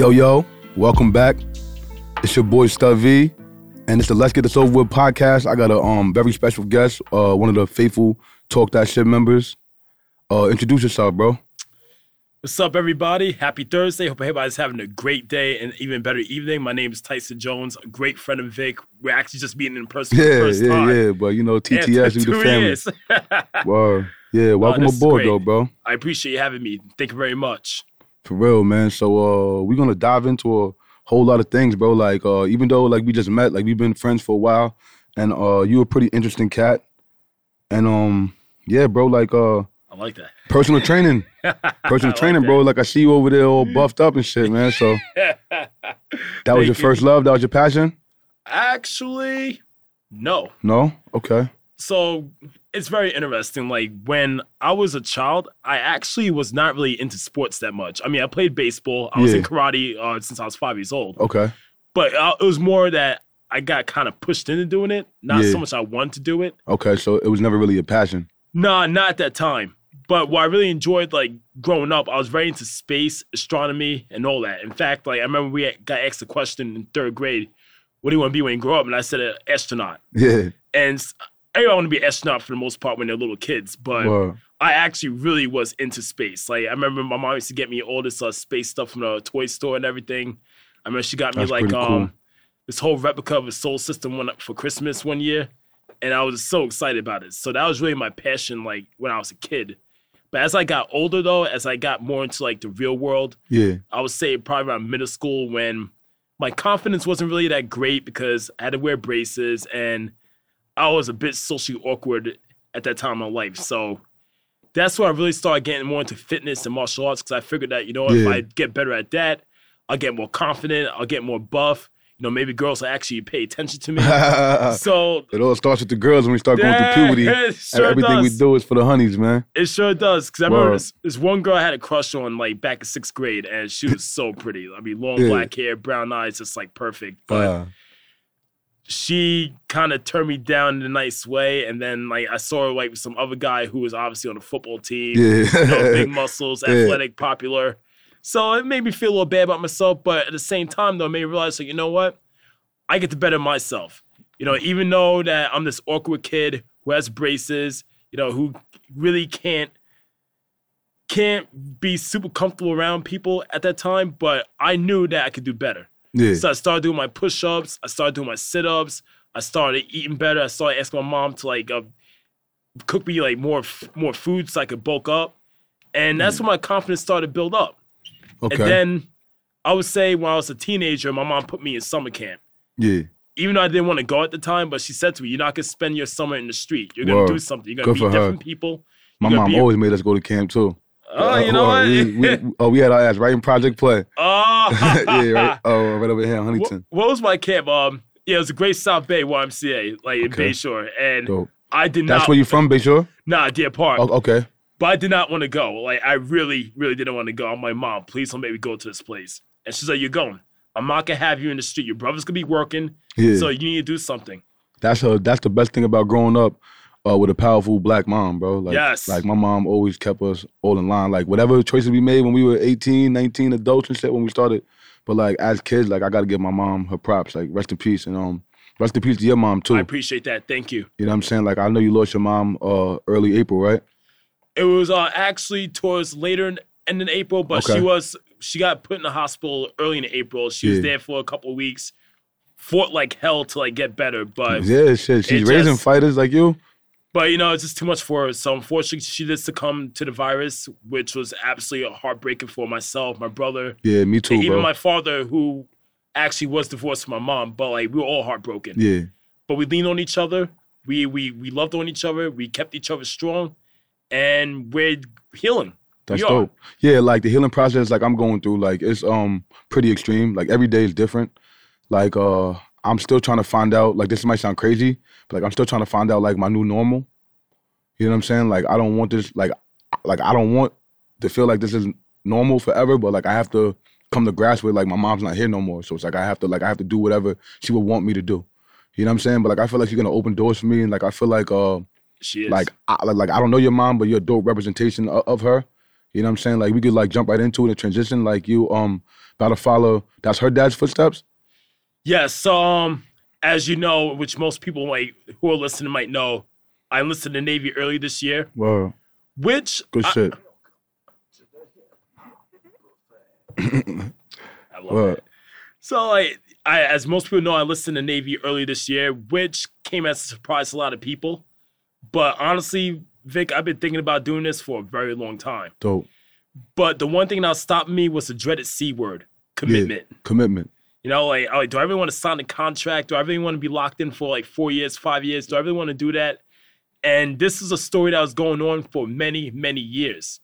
Yo, yo, welcome back. It's your boy Stubby, and it's the Let's Get This Over With podcast. I got a um very special guest, uh, one of the faithful Talk That Shit members. Uh, introduce yourself, bro. What's up, everybody? Happy Thursday. Hope everybody's having a great day and even better evening. My name is Tyson Jones, a great friend of Vic. We're actually just meeting in person for the Yeah, first yeah, time. yeah. But you know, Yeah, TTS, we two the family. years. Word. Yeah, welcome this aboard, though, bro. I appreciate you having me. Thank you very much. For real, man. So uh we're gonna dive into a whole lot of things, bro. Like uh even though like we just met, like we've been friends for a while, and uh you a pretty interesting cat. And um yeah, bro, like uh I like that. personal training. Personal like training, that. bro. Like I see you over there all buffed up and shit, man. So that was your you. first love, that was your passion? Actually, no. No? Okay. So it's very interesting. Like when I was a child, I actually was not really into sports that much. I mean, I played baseball. I was in karate uh, since I was five years old. Okay. but uh, it was more that I got kind of pushed into doing it, not Yeah. so much I wanted to do it. Okay. So it was never really a passion. Nah, not at that time. But what I really enjoyed, like growing up, I was very into space, astronomy, and all that. In fact, like I remember we got asked a question in third grade, "What do you want to be when you grow up?" And I said, "An astronaut." Yeah. And everyone want to be an astronaut for the most part when they're little kids, but Word. I actually really was into space. Like I remember my mom used to get me all this uh, space stuff from the toy store and everything. I remember she got me That's like um cool. this whole replica of a soul system one for Christmas one year, and I was so excited about it. So that was really my passion, like when I was a kid. But as I got older, though, as I got more into like the real world, Yeah. I would say probably around middle school when my confidence wasn't really that great because I had to wear braces and I was a bit socially awkward at that time in my life. So that's where I really started getting more into fitness and martial arts because I figured that, you know, if I get better at that, I'll get more confident, I'll get more buff. You know, maybe girls will actually pay attention to me. So it all starts with the girls when we start going Yeah, through puberty. sure everything we do is for the honeys, man. It sure does. Because I remember this, this one girl I had a crush on like back in sixth grade, and she was so pretty. I mean, long Yeah. black hair, brown eyes, just like perfect. But Uh, she kind of turned me down in a nice way. And then like I saw her like with some other guy who was obviously on a football team, yeah. you know, big muscles, Yeah. athletic, popular. So it made me feel a little bad about myself, but at the same time, though, it made me realize like, you know what? I get to better myself. You know, even though that I'm this awkward kid who has braces, you know, who really can't can't be super comfortable around people at that time, but I knew that I could do better. Yeah. So I started doing my push-ups. I started doing my sit-ups. I started eating better. I started asking my mom to like uh, cook me like more more food so I could bulk up, and that's when my confidence started to build up. Okay. And then I would say when I was a teenager, my mom put me in summer camp. yeah. Even though I didn't want to go at the time, but she said to me, "You're not gonna spend your summer in the street. You're gonna Word. do something. You're gonna Good meet her. different people." My mom be- always made us go to camp too. Oh, you know what? We, we, oh, we had our ass right in Project Play. oh, yeah, right. Oh, right over here in What, Huntington. what was my camp? Um, yeah, it was a great South Bay YMCA, like in Okay. Bayshore, and Dope. I did That's not. That's where you from, Bayshore? Nah, Deer Park. Oh, okay. But I did not want to go. Like I really, really didn't want to go. I'm like, mom, please don't make me go to this place. And she's like, you're going. I'm not gonna have you in the street. Your brother's gonna be working, Yeah. so you need to do something. That's her. That's the best thing about growing up uh, with a powerful black mom, bro. Like, Yes. Like my mom always kept us all in line. Like whatever choices we made when we were 18, 19, adults and shit when we started. But like as kids, like I gotta give my mom her props. Like rest in peace and um rest in peace to your mom too. I appreciate that. Thank you. you know what I'm saying? Like I know you lost your mom uh early April, right? It was uh, actually towards later in, end in April, but Okay. she was she got put in the hospital early in April. She was there for a couple of weeks, fought like hell to like get better, but yeah, shit. She's raising just- fighters like you. But you know, it's just too much for her. So unfortunately, she did succumb to the virus, which was absolutely heartbreaking for myself, my brother, Yeah, me too, even my father, who actually was divorced from my mom. But like we were all heartbroken. yeah. But we leaned on each other. We we we loved on each other. We kept each other strong, and we're healing. That's We are. dope. Yeah, like the healing process, like I'm going through, like it's um pretty extreme. Like every day is different. Like uh I'm still trying to find out, like this might sound crazy, but like I'm still trying to find out like my new normal. You know what I'm saying? Like I don't want this like like I don't want to feel like this is normal forever, but like I have to come to grasp with like my mom's not here no more. So it's like I have to like I have to do whatever she would want me to do. You know what I'm saying? But like I feel like she's gonna open doors for me and like I feel like uh She is like I, like like I don't know your mom, but you're a dope representation of, of her. You know what I'm saying? Like we could like jump right into it and transition. Like you um about to follow that's her dad's footsteps? Yes. So um as you know, which most people might who are listening might know, I enlisted in the Navy early this year. Whoa. Which Good I, shit. I love it. So like I as most people know, I enlisted in the Navy early this year, which came as a surprise to a lot of people. But honestly, Vic, I've been thinking about doing this for a very long time. Dope. But the one thing that stopped me was the dreaded C word, commitment. Commitment. You know, like, oh, do I really want to sign a contract? Do I really want to be locked in for like four years, five years? Do I really want to do that? And this is a story that was going on for many, many years,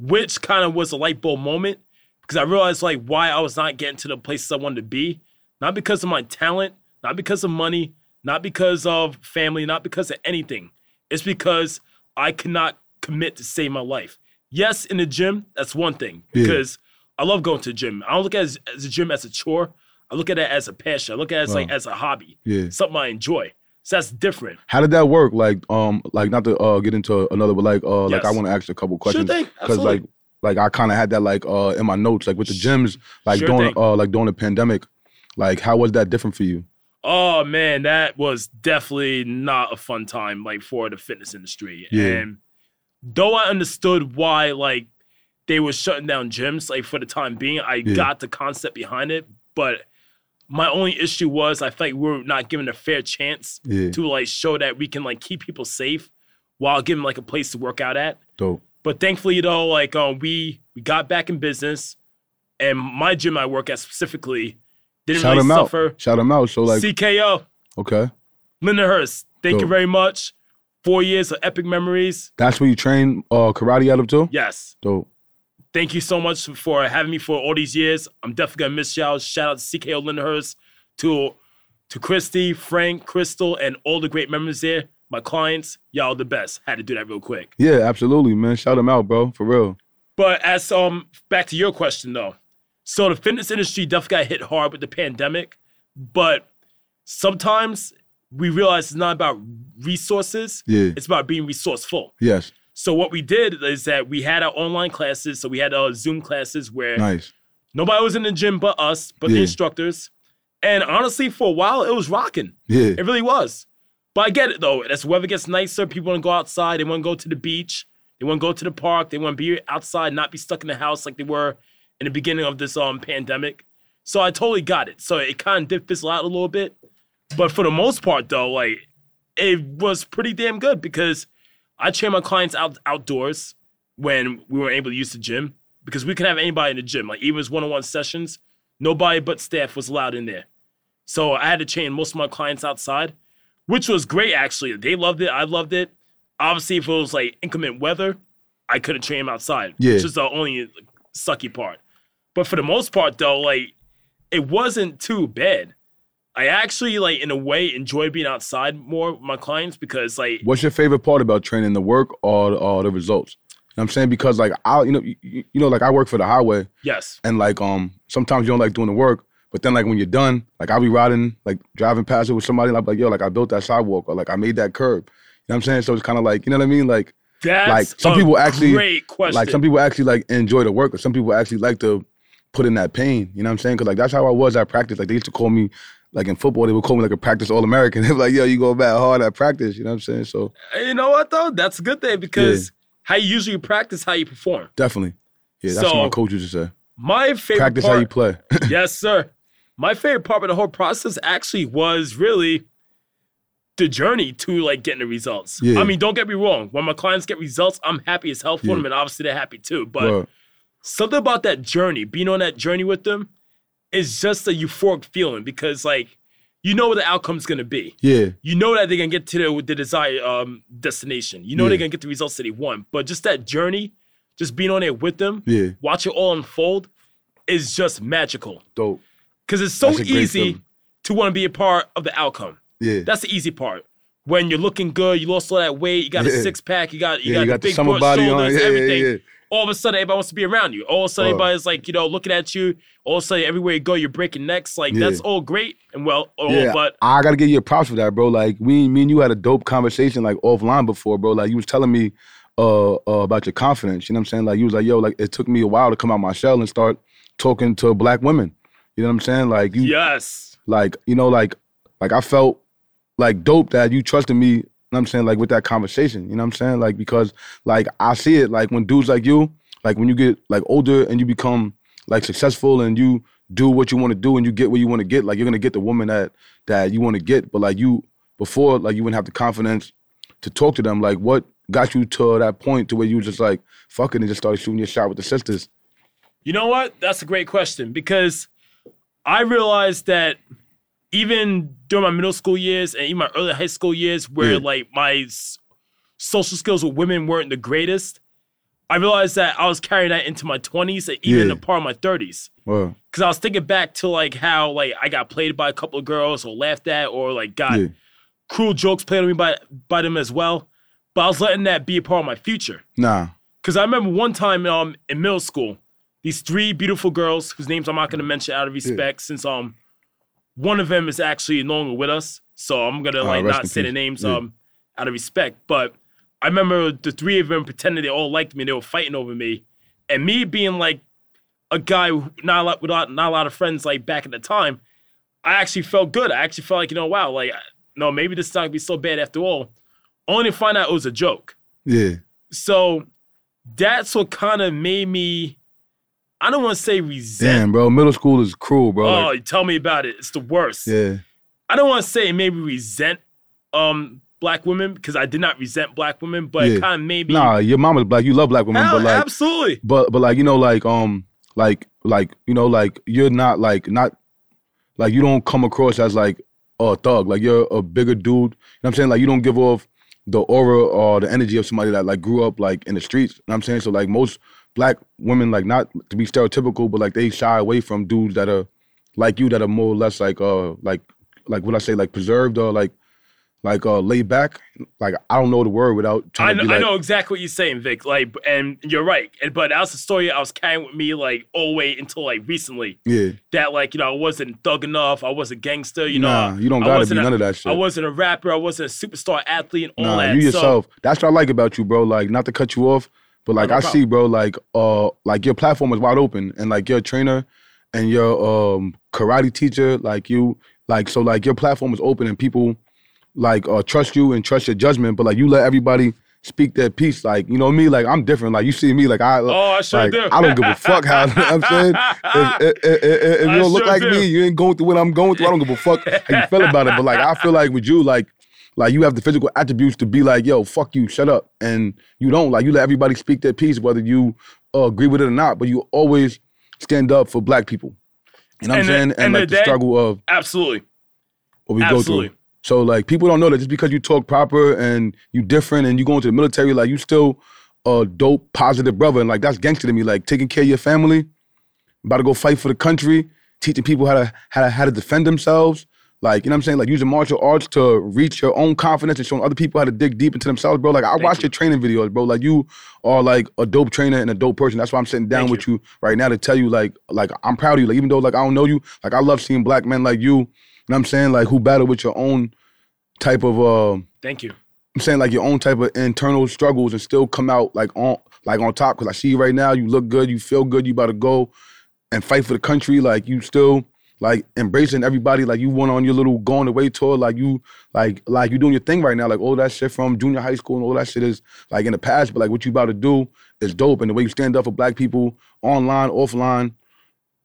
which kind of was a light bulb moment because I realized like why I was not getting to the places I wanted to be, not because of my talent, not because of money, not because of family, not because of anything. It's because I cannot commit to save my life. Yes, in the gym, that's one thing Yeah. because I love going to the gym. I don't look at it as, as a gym as a chore. I look at it as a passion. I look at it as like as a hobby, Yeah. something I enjoy. So that's different. How did that work? Like, um, like not to uh get into another, but like, uh, like I want to ask you a couple questions because like, like I kind of had that like uh in my notes, like with the gyms, like Sure during thing. uh like during the pandemic, like how was that different for you? Oh man, that was definitely not a fun time like for the fitness industry. Yeah. And though I understood why like they were shutting down gyms like for the time being, I Yeah. got the concept behind it. But my only issue was I felt like we are not given a fair chance Yeah, to like show that we can like keep people safe while giving like a place to work out at. dope. But thankfully, though, like um, we we got back in business, and my gym I work at specifically didn't Shout really them out. suffer. Shout them out. So like, CKO, okay, Lindenhurst, thank you very much. Four years of epic memories. that's where you train uh karate out of too. Yes. Dope. Thank you so much for having me for all these years. I'm definitely gonna miss y'all. Shout out to CKO Lindenhurst, to to Christy, Frank, Crystal, and all the great members there. My clients, y'all the best. Had to do that real quick. Yeah, absolutely, man. Shout them out, bro, for real. But as um back to your question though, so the fitness industry definitely got hit hard with the pandemic, but sometimes we realize it's not about resources; Yeah. it's about being resourceful. Yes. So what we did is that we had our online classes. So we had our Zoom classes where Nice. nobody was in the gym but us, but the instructors. And honestly, for a while, it was rocking. Yeah. It really was. But I get it though. As the weather gets nicer, people want to go outside. They want to go to the beach. They want to go to the park. They want to be outside, not be stuck in the house like they were in the beginning of this um pandemic. So I totally got it. So it kind of did fizzle out a little bit. But for the most part, though, like it was pretty damn good because I train my clients out outdoors when we weren't able to use the gym because we could have anybody in the gym. Like even as one-on-one sessions, nobody but staff was allowed in there. So I had to train most of my clients outside, which was great actually. They loved it. I loved it. Obviously, if it was like inclement weather, I couldn't train them outside, Yeah. which is the only sucky part. But for the most part, though, like it wasn't too bad. I actually like in a way enjoy being outside more with my clients because like What's your favorite part about training? The work or or the results? You know what I'm saying because like I, you know, you, you know, like I work for the highway, yes, and like um sometimes you don't like doing the work, but then like when you're done, like I'll be riding, like driving past it with somebody, and I'm like, yo, like I built that sidewalk or like I made that curb. You know what I'm saying? So it's kind of like, you know what I mean? Like that's Like, some a people actually- great question. like some people actually like enjoy the work, or some people actually like to put in that pain. You know what I'm saying? Because like that's how I was at practice. Like they used to call me. Like in football, they would call me like a practice all American. They were like, "Yo, you go back hard at practice." You know what I'm saying? So uh, you know what though? That's a good thing because how you usually practice, how you perform. definitely, yeah, that's what my coach used to say. My favorite Practice part, how you play. yes, sir. My favorite part of the whole process actually was really the journey to like getting the results. Yeah. I mean, don't get me wrong. When my clients get results, I'm happy as hell for Yeah. them, and obviously they're happy too. But something about that journey, being on that journey with them, is just a euphoric feeling because like you know what the outcome's gonna be. yeah, You know that they're gonna get to the, the desired um, destination. You know Yeah. they're gonna get the results that they want. But just that journey, just being on there with them, yeah, watch it all unfold, is just magical. dope. Because it's so That's a great easy to want to be a part of the outcome. Yeah, That's the easy part. When you're looking good, you lost all that weight, you got a six pack, you got you yeah, got, you the got the big summer broad body on. shoulders, Yeah, yeah, everything. All of a sudden, everybody wants to be around you. All of a sudden, Oh. everybody's like, you know, looking at you. All of a sudden, everywhere you go, you're breaking necks. Like Yeah. that's all great and well, all, Yeah, but I gotta give you a props for that, bro. Like we, me and you had a dope conversation like offline before, bro. Like you was telling me uh, uh about your confidence. You know what I'm saying? Like you was like, yo, like it took me a while to come out my shell and start talking to black women. You know what I'm saying? Like you Yes. like, you know, like like I felt like dope that you trusted me, know what I'm saying, like with that conversation. You know what I'm saying? Like because like I see it like when dudes like you, like when you get like older and you become like successful and you do what you want to do and you get what you want to get, like you're gonna get the woman that that you want to get. But like you before, like you wouldn't have the confidence to talk to them. Like what got you to that point to where you just like fucking and just started shooting your shot with the sisters? You know what? That's a great question because I realized that even during my middle school years and even my early high school years, where Yeah. like my social skills with women weren't the greatest, I realized that I was carrying that into my 20s and even Yeah. a part of my 30s. Well, Because I was thinking back to like how like I got played by a couple of girls or laughed at or like got yeah. cruel jokes played on me by by them as well. But I was letting that be a part of my future. Nah. Because I remember one time um, in middle school, these three beautiful girls whose names I'm not going to mention out of respect, since um one of them is actually no longer with us, so I'm gonna Ah, like rest not say the names Yeah. um out of respect. But I remember the three of them pretending they all liked me, they were fighting over me, and me being like a guy not a lot without not a lot of friends like back at the time. I actually felt good. I actually felt like you know wow like no maybe this is not gonna be so bad after all. Only to find out it was a joke. Yeah. So that's what kind of made me. I don't want to say resent. Damn, bro. Middle school is cruel, bro. oh, Like, tell me about it. It's the worst. yeah. I don't want to say me resent um black women because I did not resent black women, but Yeah. kind of made me. Nah, your mama's black. You love black women, Hell, but like absolutely. but but like you know like um like like you know like you're not like not like you don't come across as like a thug like you're a bigger dude you know what i'm saying like you don't give off the aura or the energy of somebody that like grew up like in the streets you know what i'm saying so like most black women like not to be stereotypical but like they shy away from dudes that are like you that are more or less like uh like like what i say like preserved or like like uh laid back like i don't know the word without I trying know, to be I know exactly what you're saying, Vic. Like, and you're right. And but that was the story I was carrying with me like all the way until like recently. yeah That like you know I wasn't thug enough. I wasn't gangster. You know, nah you don't gotta be a- none of that shit I wasn't a rapper. I wasn't a superstar athlete and all Nah, that. you So- yourself. That's what I like about you, bro. Like, not to cut you off, but like no I problem. see, bro. Like, uh, like your platform is wide open, and like you're trainer, and you're um karate teacher. Like you, like so, like your platform is open, and people like uh trust you and trust your judgment. But like you let everybody speak their piece. Like you know me. Like I'm different. Like you see me. Like I. Oh, I sure like, do. I don't give a fuck how you know what I'm saying. If, if, if, if you don't look sure like do. me, you ain't going through what I'm going through. I don't give a fuck how you feel about it. But like I feel like with you, like like you have the physical attributes to be like, yo, fuck you, shut up. And you don't. Like you let everybody speak their piece, whether you uh, agree with it or not, but you always stand up for black people. You know what And I'm saying? And, and like the the struggle of Absolutely. what we go Absolutely. through. So like people don't know that just because you talk proper and you different and you go into the military, like you still a dope, positive brother. And like that's gangster to me. Like taking care of your family, about to go fight for the country, teaching people how to how to how to defend themselves. Like, you know what I'm saying? Like using martial arts to reach your own confidence and showing other people how to dig deep into themselves, bro. Like I watched you. your training videos, bro. Like you are like a dope trainer and a dope person. That's why I'm sitting down Thank with you. right now to tell you, like, like I'm proud of you. Like, even though like I don't know you, like I love seeing black men like you, you know what I'm saying? Like who battle with your own type of uh Thank you. I'm saying like your own type of internal struggles and still come out like on like on top. Cause I see you right now, you look good, you feel good, you about to go and fight for the country. Like you still like embracing everybody, like you went on your little going away tour, like you like like you doing your thing right now. Like all that shit from junior high school and all that shit is like in the past, but like what you about to do is dope. And the way you stand up for black people online, offline,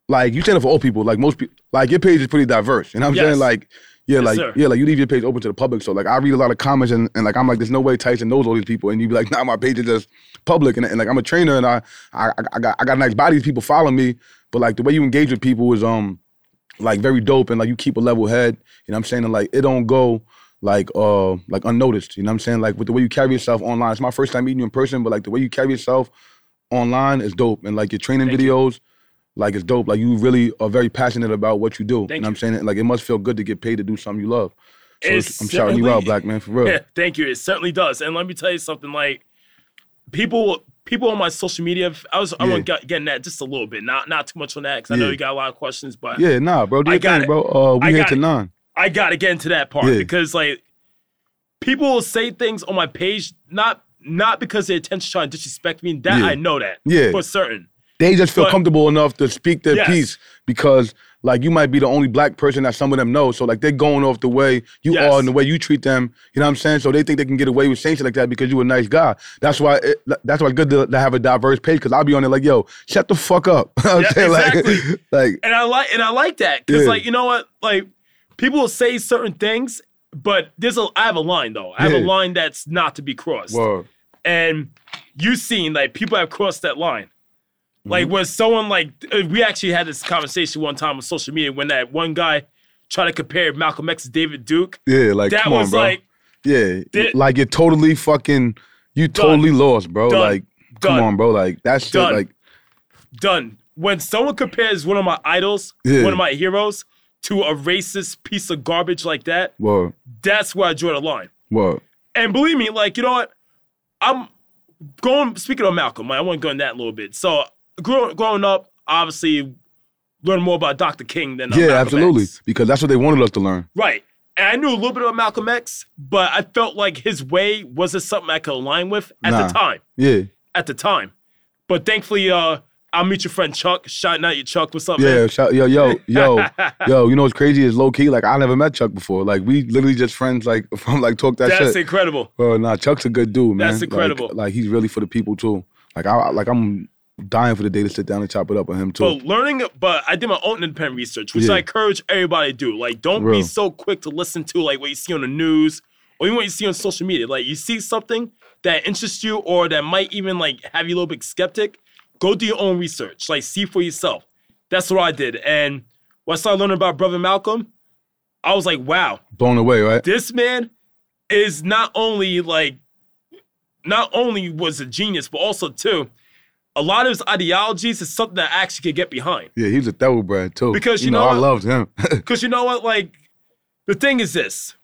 like you stand up for all people. Like most people like your page is pretty diverse. You know what I'm Yes. saying? Like yeah, Yes, like sir. yeah, like you leave your page open to the public. So like I read a lot of comments and, and like I'm like, there's no way Tyson knows all these people. And you be like, nah, my page is just public. And, and like I'm a trainer and I, I I got I got a nice body. People follow me, but like the way you engage with people is um like very dope and like you keep a level head. You know what I'm saying? And like it don't go like uh like unnoticed. You know what I'm saying? Like with the way you carry yourself online. It's my first time meeting you in person, but like the way you carry yourself online is dope. And like your training Thank you. videos, like it's dope. Like you really are very passionate about what you do. Thank you know what I'm saying? Like it must feel good to get paid to do something you love. So it's- I'm shouting you out, black man, for real. Thank you. It certainly does. And let me tell you something. Like people, people on my social media. I was, I Yeah. want to get in that just a little bit. Not, not too much on that because I know you got a lot of questions. But Yeah, nah, bro. Do I got bro. Uh, we I here to it. nine. I gotta get into that part Yeah. because like people will say things on my page, not not because their intention trying to disrespect me. That Yeah. I know that Yeah. for certain. They just feel But- comfortable enough to speak their Yes. piece because like you might be the only black person that some of them know. So like they're going off the way you Yes. are and the way you treat them. You know what I'm saying? So they think they can get away with saying shit like that because you're a nice guy. That's why it, that's why it's good to, to have a diverse page because I'll be on it like, yo, shut the fuck up. You know what Yeah, saying? Like- exactly. like and I like and I like that because Yeah. like you know what like people will say certain things, but there's a I have a line though. I have a line that's not to be crossed. Word. And you've seen like people have crossed that line. Like Mm-hmm. when someone like we actually had this conversation one time on social media when that one guy tried to compare Malcolm X to David Duke. Yeah, like That come was on, bro. like yeah, like you're totally fucking, you totally lost, bro. Done. Like, come Done. on, bro. Like that shit, like done. When someone compares one of my idols, Yeah. one of my heroes, to a racist piece of garbage like that, Whoa. that's where I draw the line. Whoa. And believe me, like, you know what? I'm going, speaking of Malcolm, I want to go in that a little bit. So, grow, growing up, obviously, learn more about Dr. King than uh, Yeah, Malcolm absolutely. X. Because that's what they wanted us to learn. Right. And I knew a little bit about Malcolm X, but I felt like his way wasn't something I could align with at Nah. the time. Yeah, At the time. But thankfully, uh, I'll meet your friend Chuck. Shouting out you, Chuck. What's up, yeah. man? Shout, yo, yo, yo, yo. You know what's crazy is low key. Like I never met Chuck before. Like we literally just friends. Like from like talk that shit. That's shit. incredible. Bro, nah, Chuck's a good dude, man. That's Like- incredible. Like, he's really for the people too. Like I like I'm dying for the day to sit down and chop it up with him too. But learning, but I did my own independent research, which Yeah. I encourage everybody to do. Like, don't be so quick to listen to like what you see on the news or even what you see on social media. Like, you see something that interests you or that might even like have you a little bit skeptic. Go do your own research. Like, see for yourself. That's what I did. And when I started learning about Brother Malcolm, I was like, wow, Blown away, right? this man is not only like not only was a genius, but also too, a lot of his ideologies is something that I actually could get behind. Yeah, he's a thoroughbred too. Because you know, know I loved him. Because you know what? Like, the thing is this.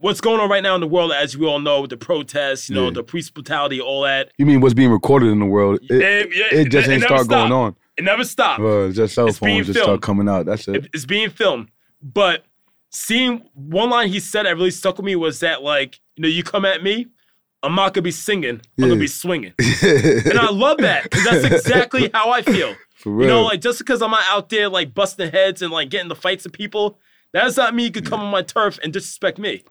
What's going on right now in the world, as we all know, with the protests, you know, Yeah. the police brutality, all that. you mean what's being recorded in the world? It, It, yeah, it just ain't start going on. It never stopped. Just cell It's phones just start coming out. That's it. It- It's being filmed. But seeing one line he said that really stuck with me was that, like, you know, you come at me, I'm not gonna be singing, I'm Yeah. gonna be swinging. And I love that because that's exactly how I feel. For real. You know, like just because I'm not out there like busting heads and like getting the fights of people, that's not me. you could come on my turf and disrespect me.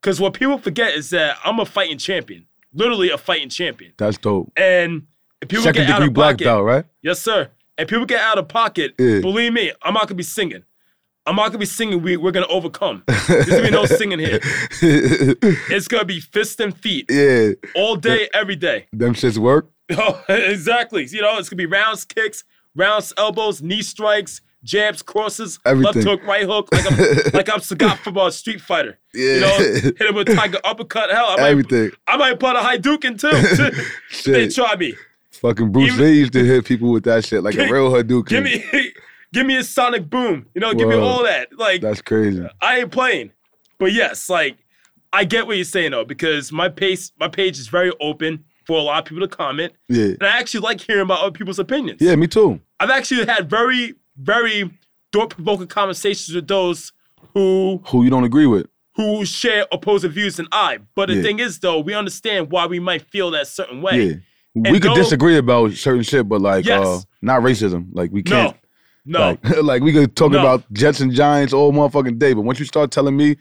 Because what people forget is that I'm a fighting champion, literally a fighting champion. That's dope. And if people Second get out of black pocket, belt, right? yes sir, and people get out of pocket, Yeah. believe me, I'm not gonna be singing. I'm not gonna be singing. We, we're gonna overcome. There's gonna be no singing here. It's gonna be fists and feet yeah, all day, every day. them shits work. Oh, exactly. You know, it's gonna be rounds, kicks, rounds, elbows, knee strikes, jabs, crosses, left hook, right hook, like I'm like I'm Sagat from a Street Fighter. You know, Yeah. hit him with tiger uppercut. Hell, I might, Everything. I might put a Hadouken too. they Shit. try me. Fucking Bruce Lee used to hit people with that shit like a Give- real Hadouken. Give me, give me a sonic boom. You know, give me all that. Like That's crazy. I ain't playing. But yes, like I get what you're saying though, because my pace, my page is very open for a lot of people to comment, Yeah. and I actually like hearing about other people's opinions. Yeah, me too. I've actually had very, very thought-provoking conversations with those who Who you don't agree with? who share opposing views than I. But the Yeah. thing is, though, we understand why we might feel that certain way. Yeah. And we could though- disagree about certain shit, but like Yes. uh not racism. Like we can't no, like like we could talk No. about Jets and Giants all motherfucking day. But once you start telling me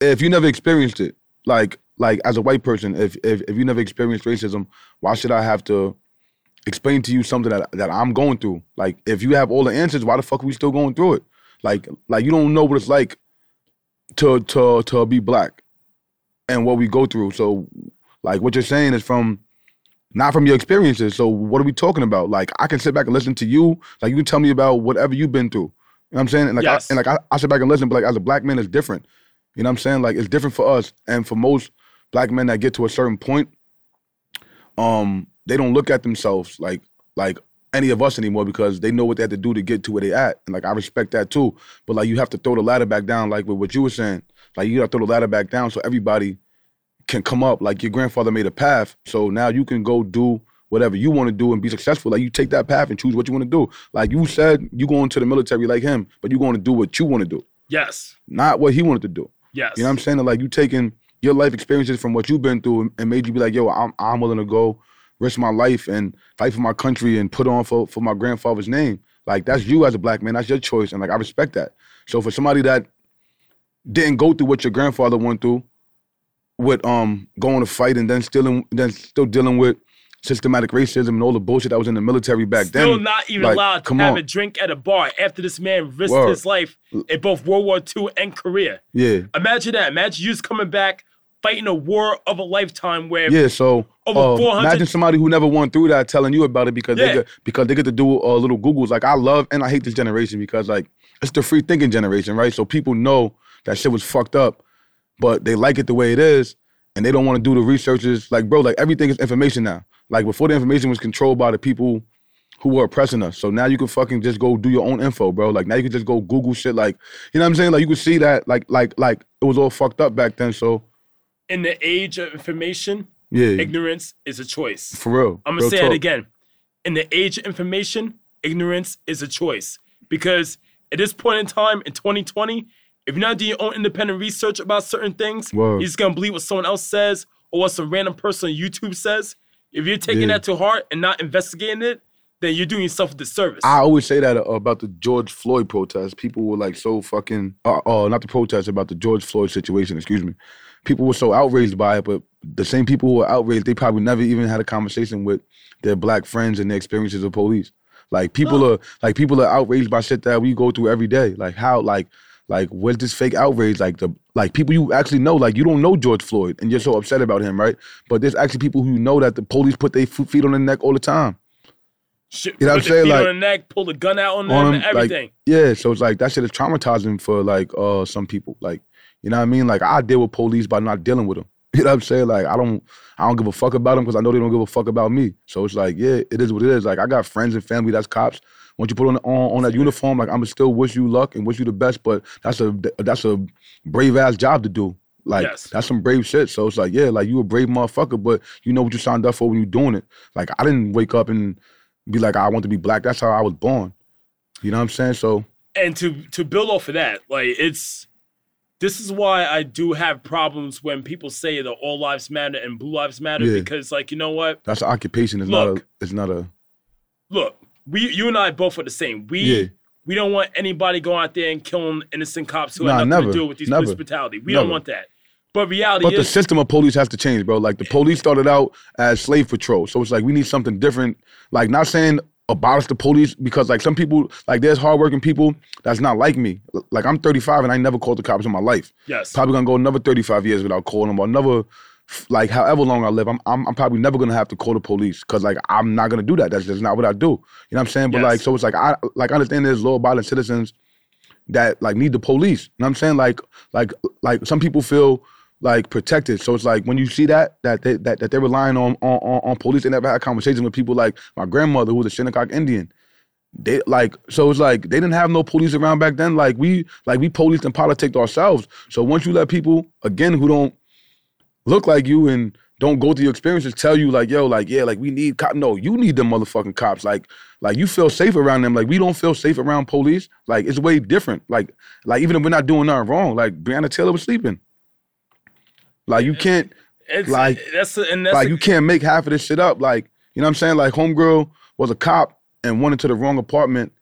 if you never experienced it, like like as a white person, if if, if you never experienced racism, why should I have to explain to you something that that I'm going through? Like if you have all the answers, why the fuck are we still going through it? Like like you don't know what it's like to to to be black and what we go through. So like what you're saying is from not from your experiences. So what are we talking about? Like I can sit back and listen to you. Like you can tell me about whatever you've been through. You know what I'm saying? And like Yes. I, and like I, I sit back and listen, but like as a black man, it's different. You know what I'm saying? Like it's different for us. And for most black men that get to a certain point, um, they don't look at themselves like like any of us anymore because they know what they have to do to get to where they at. And like I respect that too. But like you have to throw the ladder back down, like with what you were saying. Like you gotta throw the ladder back down so everybody can come up. Like your grandfather made a path, so now you can go do whatever you want to do and be successful. Like you take that path and choose what you want to do. Like you said, you going to the military like him, but you going to do what you want to do, yes, not what he wanted to do. yes. You know what I'm saying? Like you taking your life experiences from what you've been through and, made you be like, yo, I'm I'm willing to go risk my life and fight for my country and put on for for my grandfather's name. Like that's you as a black man. That's your choice, and like I respect that. So for somebody that didn't go through what your grandfather went through, with um going to fight and then still in, then still dealing with systematic racism and all the bullshit that was in the military back Still then. Still not even like, allowed to come have on. a drink at a bar after this man risked Word. his life in both World War II and Korea. Yeah, Imagine that. Imagine you just coming back fighting a war of a lifetime where yeah. So Over uh, 400 imagine somebody who never went through that telling you about it because Yeah. they get, because they get to do uh, little googles. Like I love and I hate this generation because like it's the free thinking generation, right? So people know that shit was fucked up, but they like it the way it is, and they don't want to do the researches. Like bro, like everything is information now. Like before, the information was controlled by the people who were oppressing us. So now you can fucking just go do your own info, bro. Like now you can just go Google shit. Like you know what I'm saying? Like you can see that like like like it was all fucked up back then. So in the age of information, yeah, ignorance is a choice. for real. I'm gonna say talk. it again. In the age of information, ignorance is a choice. Because at this point in time, in 2020, if you're not doing your own independent research about certain things, Word. you're just gonna believe what someone else says or what some random person on YouTube says. If you're taking Yeah. that to heart and not investigating it, then you're doing yourself a disservice. I always say that uh, about the George Floyd protest. People were like so fucking, uh, uh, not the protest, about the George Floyd situation, excuse me. People were so outraged by it, but the same people who were outraged, they probably never even had a conversation with their black friends and their experiences of police. Like people are, like people are outraged by shit that we go through every day. Like how, like, like where's this fake outrage? Like the, like people you actually know, like you don't know George Floyd and you're so upset about him, right? But there's actually people who know that the police put their feet on their neck all the time. Shit, You know what I'm their saying? feet Like- on the neck, pull the gun out on them, on and them, like, everything. yeah, so it's like that shit is traumatizing for like uh some people. Like, you know what I mean? Like I deal with police by not dealing with them. You know what I'm saying? Like I don't I don't give a fuck about them because I know they don't give a fuck about me. So it's like, yeah, it is what it is. Like I got friends and family that's cops. Once you put on on, on that uniform, like I'm still wish you luck and wish you the best, but that's a that's a brave ass job to do. Like Yes. that's some brave shit. So it's like, yeah, like you a brave motherfucker, but you know what you signed up for when you doing it. Like I didn't wake up and be like, I want to be black. That's how I was born. You know what I'm saying? So and to to build off of that, like it's this is why I do have problems when people say that all lives matter and blue lives matter Yeah. because like you know what? that's an occupation. It's not Look. a. It's not a. Look, we you and I both are the same. We Yeah. we don't want anybody going out there and killing innocent cops who Nah, have nothing never. to do with these Never. police brutality. We don't want that. But reality But the system of police has to change, bro. Like the police started out as slave patrol, so it's like we need something different. Like not saying abolish the police because like some people, like there's hardworking people that's not like me. Like I'm 35 and I never called the cops in my life. yes. Probably gonna go another 35 years without calling them, or another like however long I live. I'm I'm, I'm probably never gonna have to call the police because like I'm not gonna do that. That's just not what I do. You know what I'm saying? But Yes. like so it's like I like I understand there's law abiding citizens that like need the police. You know what I'm saying? Like like like some people feel like protected. So it's like when you see that that they that, that they're relying on, on on police, they never had conversations with people like my grandmother who was a Shinnecock Indian. They like so it's like they didn't have no police around back then. Like we like we policed and politicked ourselves. So once you let people again who don't look like you and don't go through your experiences tell you like yo like yeah like we need cop no you need them motherfucking cops. Like like you feel safe around them. Like we don't feel safe around police. Like it's way different. Like like even if we're not doing nothing wrong like Breonna Taylor was sleeping. Like you can't It's like- that's a, and that's like a- you can't make half of this shit up. Like you know what I'm saying? Like homegirl was a cop and went into the wrong apartment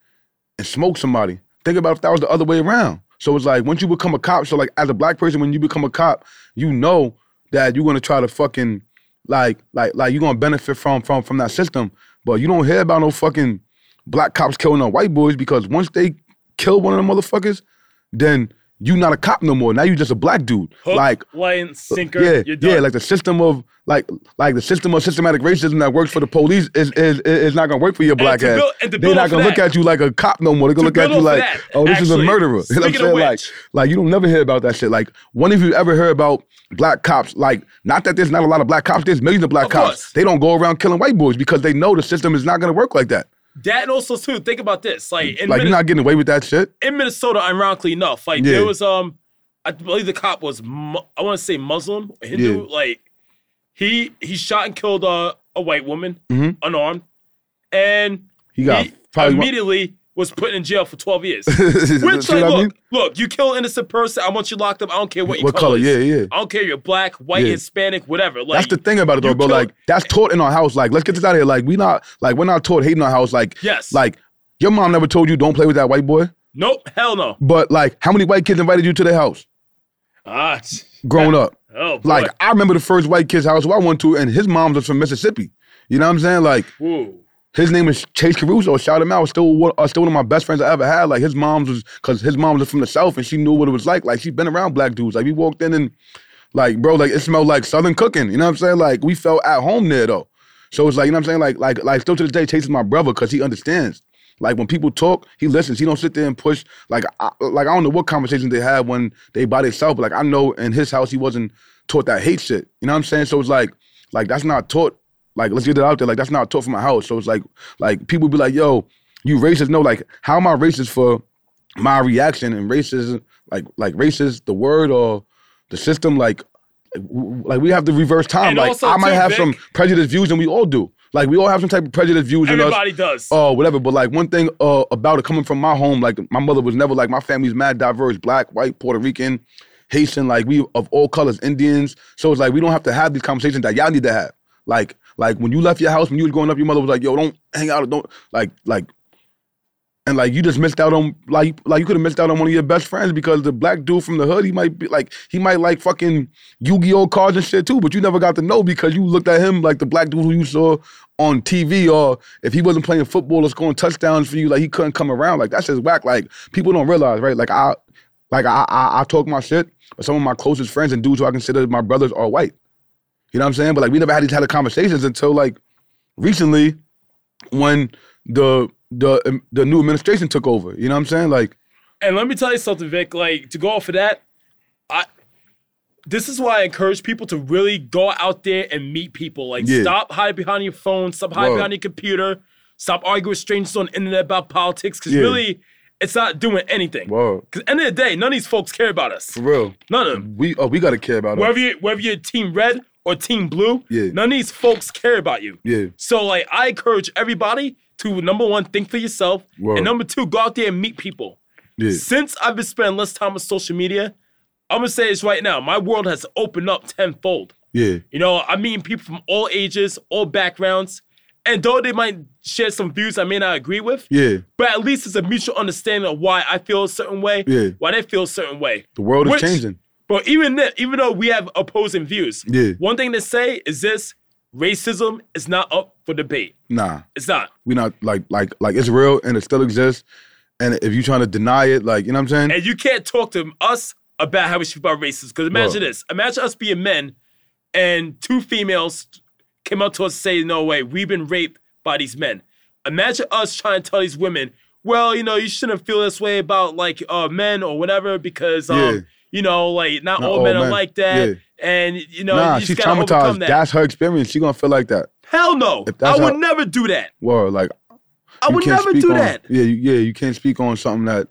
and smoked somebody. Think about if that was the other way around. So it's like once you become a cop so like as a black person when you become a cop you know that you're gonna try to fucking like like like you're gonna benefit from from from that system. But you don't hear about no fucking black cops killing no white boys because once they kill one of them motherfuckers then you not a cop no more now you just a black dude hook, like line, uh, sinker. yeah, yeah, like the system of like like the system of systematic racism that works for the police is is is not gonna work for your black ass. build- They're not gonna look that- at you like a cop no more. They're gonna To look at you like, that, oh, this is a murderer. You know what I'm saying? Like, like you don't never hear about that shit. Like, when have you ever heard about black cops? Like, not that there's not a lot of black cops. There's millions of black Of cops. course. They don't go around killing white boys because they know the system is not gonna work like that. That and also too. Think about this. Like in, Like, you're not getting away with that shit. in Minnesota, ironically enough, like Yeah. there was um, I believe the cop was mu- I want to say Muslim, Hindu. Like he he shot and killed a a white woman Mhm. unarmed, and He got he immediately was put in jail for 12 years. Which, like, what I look, mean? look, you kill an innocent person. I want you locked up. I don't care what What color color? Yeah, yeah. I don't care you're black, white, Yeah. Hispanic, whatever. Like that's the thing about it though, bro. kill- Like that's taught in our house. Like, let's get this out of here. Like, we not like we're not taught hate in our house. Like, Yes. like your mom never told you don't play with that white boy. Nope, hell no. But like, how many white kids invited you to their house Ah, growing up? oh, boy. Like, I remember the first white kid's house I went to, and his mom was from Mississippi. You know what I'm saying? Like, Woo. His name is Chase Caruso. Shout him out. Still, one- uh, still one of my best friends I ever had. Like, his mom's was because his mom was from the south, and she knew what it was like. Like, she's been around black dudes. Like, we walked in and, like, bro, like it smelled like Southern cooking. You know what I'm saying? Like, we felt at home there though. So it's like, you know what I'm saying? Like, like, like, still to this day, Chase is my brother because he understands. Like when people talk, he listens. He don't sit there and push. Like, I, like I don't know what conversations they have when they by themselves. Like I know in his house, he wasn't taught that hate shit. You know what I'm saying? So it's like, like that's not taught. Like let's get it out there. Like that's not taught from my house. So it's like, like people be like, yo, you racist? No, like how am I racist for my reaction and racist? Like, like racist, the word or the system? Like, like, we have to reverse time. And like I might have Vic- some prejudiced views, and we all do. Like we all have some type of prejudiced views in us Everybody does. or whatever. But like one thing uh, about it coming from my home, like my mother was never like my family's mad diverse, black, white, Puerto Rican, Haitian, like we of all colors, Indians. So it's like we don't have to have these conversations that y'all need to have. Like like when you left your house when you was growing up, your mother was like, "Yo, don't hang out, don't like like." And like you just missed out on like like you could have missed out on one of your best friends because the black dude from the hood he might be like he might like fucking Yu-Gi-Oh cards and shit too, but you never got to know because you looked at him like the black dude who you saw on TV or if he wasn't playing football or scoring touchdowns for you, like he couldn't come around. Like that's just whack. Like people don't realize, right? Like I like I I, I talk my shit, but some of my closest friends and dudes who I consider my brothers are white. You know what I'm saying? But like we never had these kind of conversations until like recently when the the um, the new administration took over. You know what I'm saying? Like And let me tell you something, Vic. Like to go off of that, I this is why I encourage people to really go out there and meet people. Like Yeah. stop hiding behind your phone, stop hiding behind your computer, stop arguing with strangers on the internet about politics. Cause Yeah. really, it's not doing anything. whoa, Cause end of the day, none of these folks care about us. for real. None of them. We oh we gotta care about it. Whether you whether you're team red or team blue, Yeah. none of these folks care about you. Yeah. So like I encourage everybody to number one, think for yourself. And number two, go out there and meet people. Yeah. Since I've been spending less time on social media, I'm gonna say this right now. My world has opened up tenfold. Yeah. You know, I'm meeting people from all ages, all backgrounds. And though they might share some views I may not agree with, Yeah. but at least it's a mutual understanding of why I feel a certain way, Yeah. why they feel a certain way. The world is changing. But even then, even though we have opposing views, Yeah. one thing to say is this: racism is not up for debate. Nah. It's not. We not like like like it's real and it still exists. And if you're trying to deny it, like you know what I'm saying? And you can't talk to us about how we should about racism. Because imagine Whoa. this: imagine us being men, and two females came up to us and say, "No way, we've been raped by these men." Imagine us trying to tell these women, "Well, you know, you shouldn't feel this way about like uh, men or whatever because um, Yeah. you know, like not, Not all all men are like that." Yeah. And you know, nah, you she's traumatized. that. That's her experience. She gonna feel like that. Hell no! I would how- never do that. Word, like I would never do on- that. Yeah, you, yeah, you can't speak on something that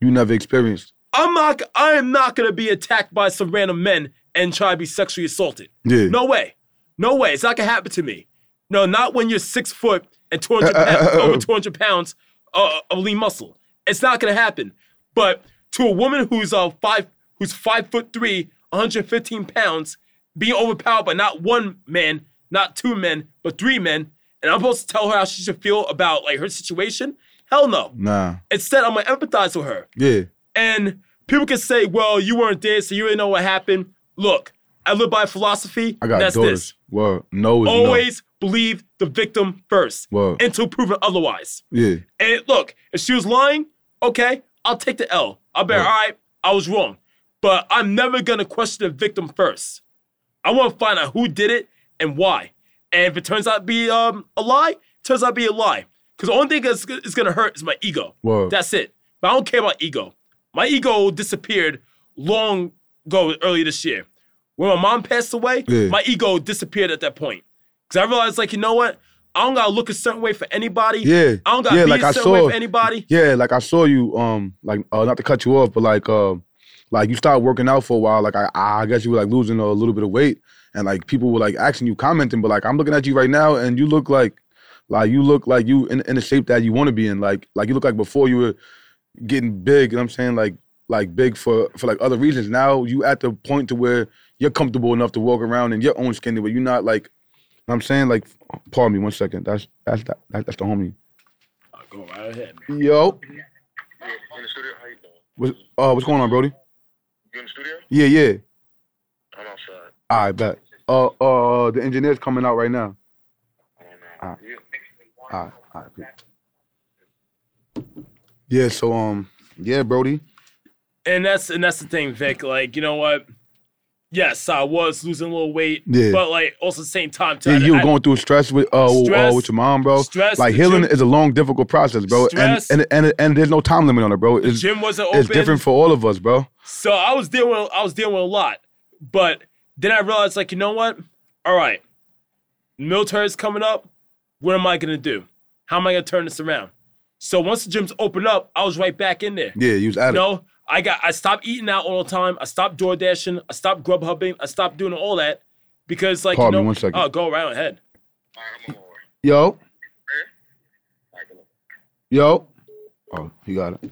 you never experienced. I'm not. I am not gonna be attacked by some random men and try to be sexually assaulted. Yeah. No way. No way. It's not gonna happen to me. No, not when you're six foot and 200 uh, uh, uh, pounds, over 200 pounds uh, of lean muscle. It's not gonna happen. But to a woman who's uh five, who's five foot three, 115 pounds, being overpowered by not one man, not two men, but three men, and I'm supposed to tell her how she should feel about like her situation? Hell no. Nah. Instead, I'm gonna empathize with her. Yeah. And people can say, well, you weren't there, so you didn't know what happened. Look, I live by philosophy. I got that's daughters. this. Word. No is Always believe the victim first Word. until proven otherwise. Yeah. And look, if she was lying, okay, I'll take the L. I'll be Word. all right, I was wrong. But I'm never gonna question the victim first. I wanna find out who did it and why. And if it turns out to be um, a lie, it turns out to be a lie. Because the only thing that's is gonna hurt is my ego. Word. That's it. But I don't care about ego. My ego disappeared long ago, early this year. When my mom passed away, Yeah. my ego disappeared at that point. Because I realized, like, you know what? I don't gotta look a certain way for anybody. Yeah. I don't gotta Yeah, be like a I certain way saw- for anybody. Yeah, like I saw you, um, like uh, not to cut you off, but like, uh, like you started working out for a while. Like I, I guess you were like losing a little bit of weight, and like people were like asking you, commenting, but like I'm looking at you right now, and you look like, Like you look like you in, in the shape that you want to be in. Like like you look like before you were getting big. You know what I'm saying? Like like big for for like other reasons. Now you at the point to where you're comfortable enough to walk around in your own skin, but you're not like. You know what I'm saying like, pardon me one second. That's that's that, that's the homie. I'll go right ahead. Yo, You in the studio? How you doing? what's uh what's going on, Brody? You in the studio? Yeah, yeah. I'm outside. I bet. Uh uh the engineer's coming out right now. I don't know. Ah. You- All right, all right. cool. Yeah, so um, yeah, Brody. And that's and that's the thing, Vic. Like, you know what? Yes, I was losing a little weight, Yeah. but like also at the same time, too, Yeah, you were going through stress with uh, w- uh with your mom, bro. Stress, Like healing gym- is a long, difficult process, bro. And, Stress. and and and there's no time limit on it, bro. the It's gym wasn't open. it's different for all of us, bro. So I was dealing with I was dealing with a lot. But then I realized like, you know what? All right. Military's coming up. What am I gonna do? How am I gonna turn this around? So once the gyms opened up, I was right back in there. Yeah, you was at You it. know, I got I stopped eating out all the time. I stopped door dashing. I stopped grub hubbing. I stopped doing all that because like Pardon you me know, one second. oh go right ahead. All right, I'm on my way. Yo, All right, good luck. yo. Oh, you got it.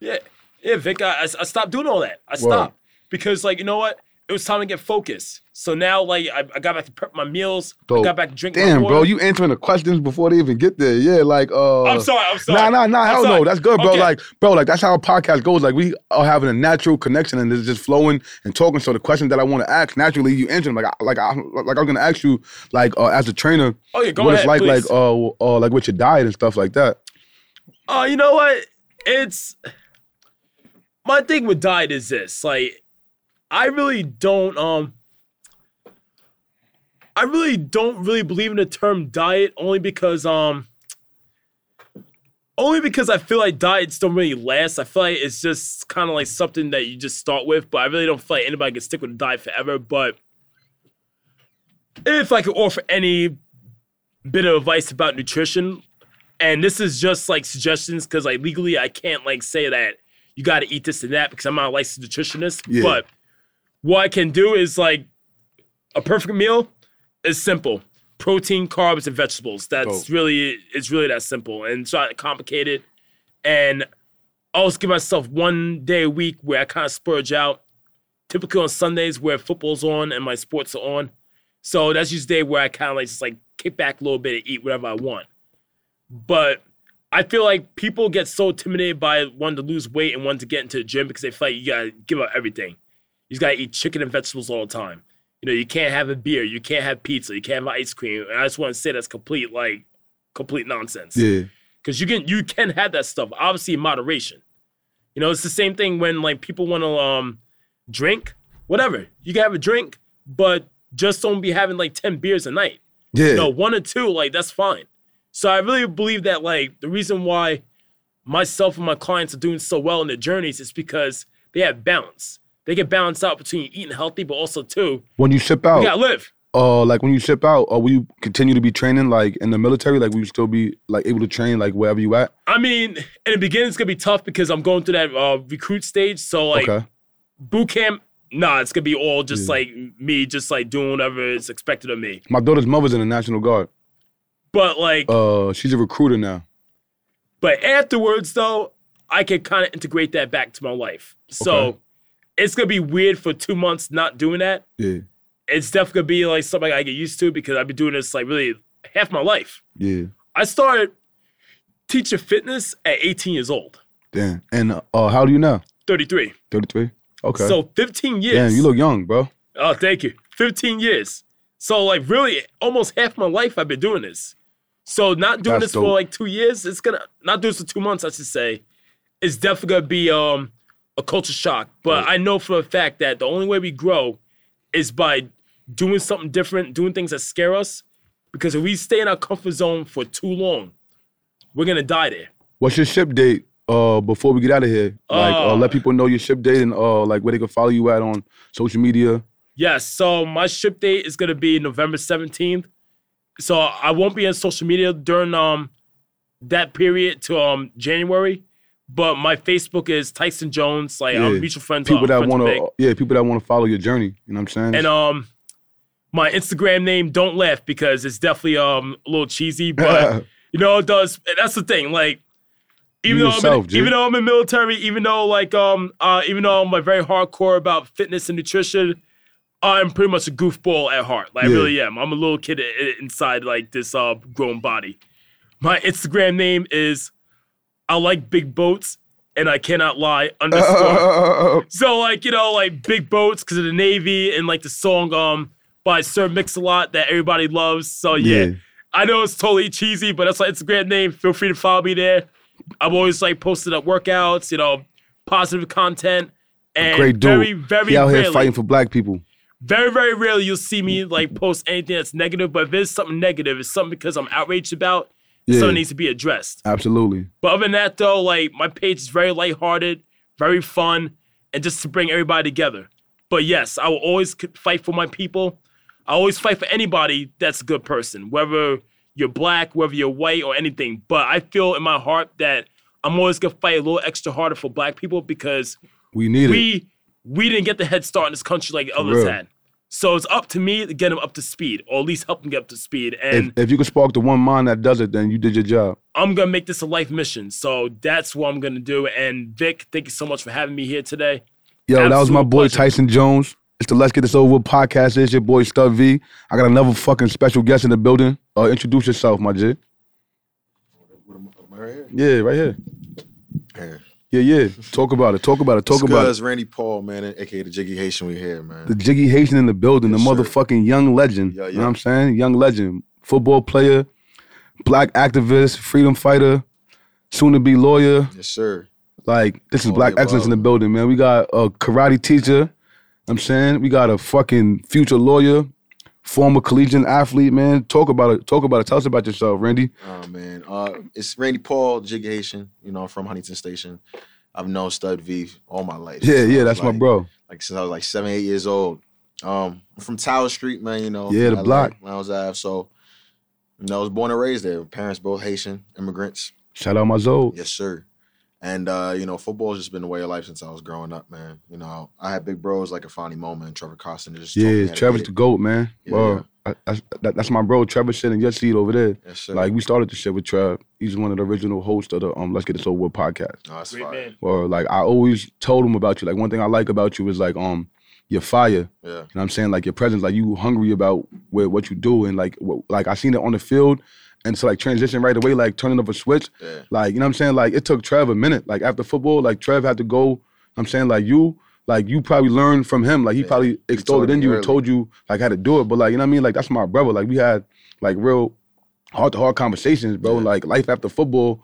Yeah, yeah, Vic. I, I, I stopped doing all that. I stopped because, like, you know what? It was time to get focused. So now, like, I, I got back to prep my meals. I got back to drinking. Damn, bro, you answering the questions before they even get there. Yeah, like uh. I'm sorry. I'm sorry. Nah, nah, nah. Hell no. That's good, bro. Okay. Like, bro, like that's how a podcast goes. Like, we are having a natural connection and it's just flowing and talking. So the questions that I want to ask, naturally, you answer them. Like, I, like, I, like I'm gonna ask you, like, uh, as a trainer, Oh yeah, go what ahead, it's like, please. like, uh, uh, like with your diet and stuff like that. Oh, you know what? It's my thing with diet is this. Like, I really don't um I really don't really believe in the term diet only because um only because I feel like diets don't really last. I feel like it's just kind of like something that you just start with, but I really don't feel like anybody can stick with a diet forever. But if I could offer any bit of advice about nutrition, and this is just like suggestions because like legally I can't like say that you got to eat this and that because I'm not a licensed nutritionist. Yeah. But what I can do is like a perfect meal is simple: protein, carbs, and vegetables. That's Dope. really it's really that simple, and it's not complicated. And I always give myself one day a week where I kind of splurge out. Typically on Sundays where football's on and my sports are on. So that's just day where I kind of like just like kick back a little bit and eat whatever I want. But I feel like people get so intimidated by wanting to lose weight and wanting to get into the gym because they feel like you gotta give up everything. You just gotta eat chicken and vegetables all the time. You know, you can't have a beer, you can't have pizza, you can't have ice cream. And I just want to say that's complete like complete nonsense. Yeah, Because you can you can have that stuff, obviously in moderation. You know, it's the same thing when like people want to um drink, whatever. You can have a drink, but just don't be having like 10 beers a night. yeah, No, one or two, like that's fine. So I really believe that like the reason why myself and my clients are doing so well in their journeys is because they have balance. They get balanced out between eating healthy, but also too, When you ship out, you gotta live. uh, like when you ship out, uh, will you continue to be training like in the military? Like, will you still be like able to train like wherever you at? I mean, in the beginning, it's gonna be tough because I'm going through that uh, recruit stage. So like okay, boot camp, nah, it's gonna be all just Yeah. like me, just like doing whatever is expected of me. my daughter's mother's in the National Guard. But like, Uh, she's a recruiter now. but afterwards though, I can kind of integrate that back to my life. So Okay. It's gonna be weird for two months not doing that. Yeah, It's definitely gonna be like something I get used to because I've been doing this like really half my life. yeah. I started teaching fitness at 18 years old, Damn. And uh, how old are you now? 33. 33? Okay. So 15 years. Damn, you look young, bro. Oh, thank you. 15 years. So like really almost half my life I've been doing this. So not doing That's this for like two years, it's gonna not do this for two months, I should say, it's definitely gonna be um a culture shock. But Right. I know for a fact that the only way we grow is by doing something different, doing things that scare us. Because if we stay in our comfort zone for too long, we're gonna die there. What's your ship date? Uh, before we get out of here, like, uh, Uh. let people know your ship date and uh, like where they can follow you at on social media. Yes, so my ship date is gonna be November 17th. So I won't be on social media during um that period to um January. But my Facebook is Tyson Jones. Like Yeah. I'm mutual friends. People that want to, yeah, people that want to follow your journey. You know what I'm saying? and um my Instagram name, don't laugh because it's definitely um a little cheesy, but You know, it does. and That's the thing. Like, even You though yourself, I'm in, G. even though I'm in military, even though like um uh even though I'm like very hardcore about fitness and nutrition, I'm pretty much a goofball at heart. Like I really am. I'm a little kid inside like this uh grown body. My Instagram name is I like big boats and I cannot lie underscore. So like you know like big boats because of the Navy and like the song um by Sir Mix-a-Lot that everybody loves. So yeah, Yeah. I know it's totally cheesy, but that's my Instagram name. Feel free to follow me there. I'm always like posting up workouts, you know, positive content, and Great dude. very very he out here fighting for black people. very very rarely you'll see me like post anything that's negative. But if it's something negative, it's something because I'm outraged about. Yeah. Something needs to be addressed. Absolutely. But other than that, though, like my page is very lighthearted, very fun, and just to bring everybody together. But yes, I will always fight for my people. I always fight for anybody that's a good person, whether you're black, whether you're white, or anything. But I feel in my heart that I'm always gonna fight a little extra harder for black people because We need it. we we didn't get the head start in this country like others real. had. So it's up to me to get them up to speed, or at least help them get up to speed. And If, if you can spark the one mind that does it, then you did your job. I'm gonna make this a life mission. So that's what I'm gonna do. And Vic, thank you so much for having me here today. Yo, that was my boy pleasure. Tyson Jones. It's the Let's Get This Over With podcast. It's your boy Stud V. I got another fucking special guest in the building. Uh, introduce yourself, my J. Right here. Yeah, right here. Here. Yeah, yeah. Talk about it. Talk about it. Talk about it. It's Randy Paul, man, aka the Jiggy Haitian. We here, man. The Jiggy Haitian in the building, the sir. motherfucking young legend. Yeah, You know what I'm saying? Young legend. Football player, black activist, freedom fighter, soon to be lawyer. yes, sir. Like, this is All black excellence in the building, man. We got a karate teacher. I'm saying we got a fucking future lawyer, former collegiate athlete, man. Talk about it. Talk about it. Tell us about yourself, Randy. Oh man, uh, it's Randy Paul, Jiggy Haitian. You know, from Huntington Station. I've known Stud V all my life. Yeah, yeah, that's my bro. Like since I was like seven, eight years old. Um, I'm from Tower Street, man. You know, Yeah, the LA, block. Lowndes Ave. So, you know, I was born and raised there. Parents both Haitian immigrants. Shout out my Zoe. Yes, sir. And uh, you know, football's just been the way of life since I was growing up, man. You know, I had big bros like Afani Moment and Trevor Costin. Just Yeah, how Trevor's the goat, man. Yeah, Bro, I, that's, that, that's my bro. Trevor shit in your seat over there. Yes, sir. Like we started the shit with Trev. He's one of the original hosts of the um Let's Get This Over With podcast. no, that's Great fire. man. Or like I always told him about you. Like one thing I like about you is like um your fire. Yeah, You know what I'm saying? Like your presence, like you hungry about what, what you do and like what, like I seen it on the field and so like transition right away, like turning up a switch. yeah. Like, you know what I'm saying? Like it took Trev a minute. Like after football, like Trev had to go. I'm saying like you, like you probably learned from him. Like he Yeah, probably extolled it in you and told you like how to do it. But like, you know what I mean? Like that's my brother. Like we had like real heart to heart conversations, bro. Yeah. Like life after football.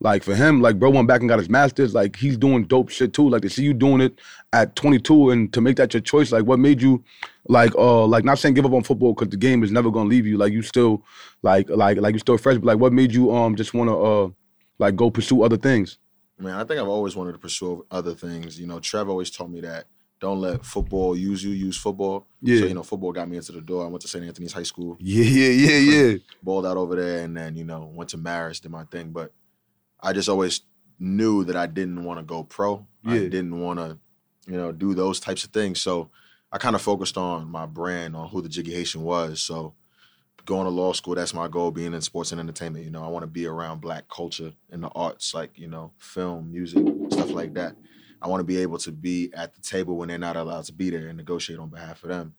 Like for him, like bro went back and got his masters. Like he's doing dope shit too. Like to see you doing it at 22 and to make that your choice. Like what made you, like uh, like not saying give up on football because the game is never gonna leave you. Like you still, like like like you still fresh. But like what made you um just wanna uh like go pursue other things? Man, I think I've always wanted to pursue other things. You know, Trev always told me that don't let football use you, use football. Yeah. So, you know, football got me into the door. I went to St. Anthony's High School, Yeah, yeah, yeah, yeah. balled out over there, and then, you know, went to Marist, did my thing. But I just always knew that I didn't want to go pro. I didn't want to, you know, do those types of things. So I kind of focused on my brand, on who the Jiggy Haitian was. So going to law school, that's my goal, being in sports and entertainment. You know, I want to be around black culture and the arts, like, you know, film, music, stuff like that. I want to be able to be at the table when they're not allowed to be there and negotiate on behalf of them.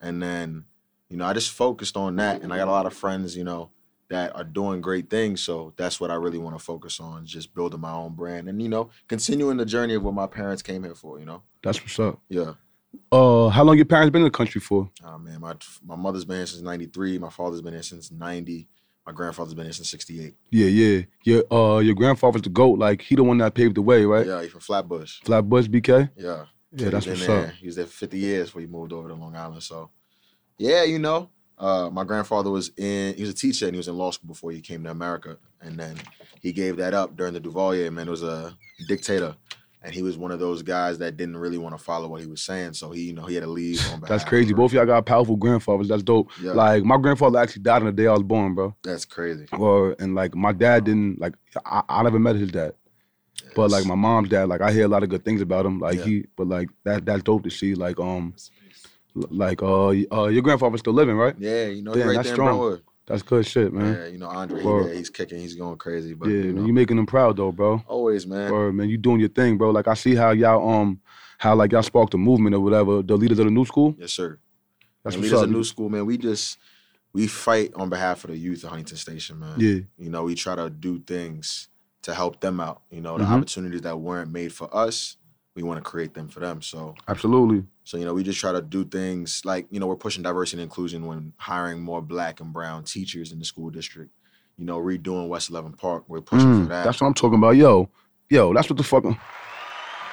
And then, you know, I just focused on that. And I got a lot of friends, you know, that are doing great things. So that's what I really want to focus on, just building my own brand and, you know, continuing the journey of what my parents came here for, you know? That's what's up. Yeah. Uh, how long your parents been in the country for? Oh man, my my mother's been here since '93. My father's been here since '90. My grandfather's been here since '68. Yeah, yeah. Your uh, your grandfather's the goat. Like he the one that paved the way, right? Yeah, he's from Flatbush. Flatbush, BK. Yeah, Yeah, that's He's what's there. up. He was there for 50 years before he moved over to Long Island. So, yeah, you know, uh, my grandfather was in. He was a teacher and he was in law school before he came to America, and then he gave that up during the Duvalier. Man, it was a dictator. And he was one of those guys that didn't really want to follow what he was saying, so he, you know, he had to leave. On That's crazy. Both of y'all got powerful grandfathers. That's dope. Yeah. Like my grandfather actually died on the day I was born, bro. That's crazy. Or and like my dad didn't like I, I never met his dad. But like my mom's dad, like I hear a lot of good things about him. Like Yeah. he, but like that that's dope to see. Like um, like uh, uh, your grandfather's still living, right? Yeah, you know, Damn, right that's there strong. Brentwood. That's good shit, man. Yeah, you know Andre, he there, he's kicking, he's going crazy. But Yeah, you man, know, you making them proud though, bro. always, man. Or man, you doing your thing, bro. Like I see how y'all um how like y'all sparked a movement or whatever. The leaders of the new school. Yes, sir. That's and what's leaders up. of the new school, man. We just we fight on behalf of the youth of Huntington Station, man. Yeah, You know, we try to do things to help them out. You know, the Mhm. opportunities that weren't made for us, we want to create them for them. So, absolutely. So you know, we just try to do things like you know, we're pushing diversity and inclusion when hiring more black and brown teachers in the school district. You know, redoing West 11 Park, we're pushing Mm, for that. that's what I'm talking about. Yo, yo, that's what the fuck. I'm-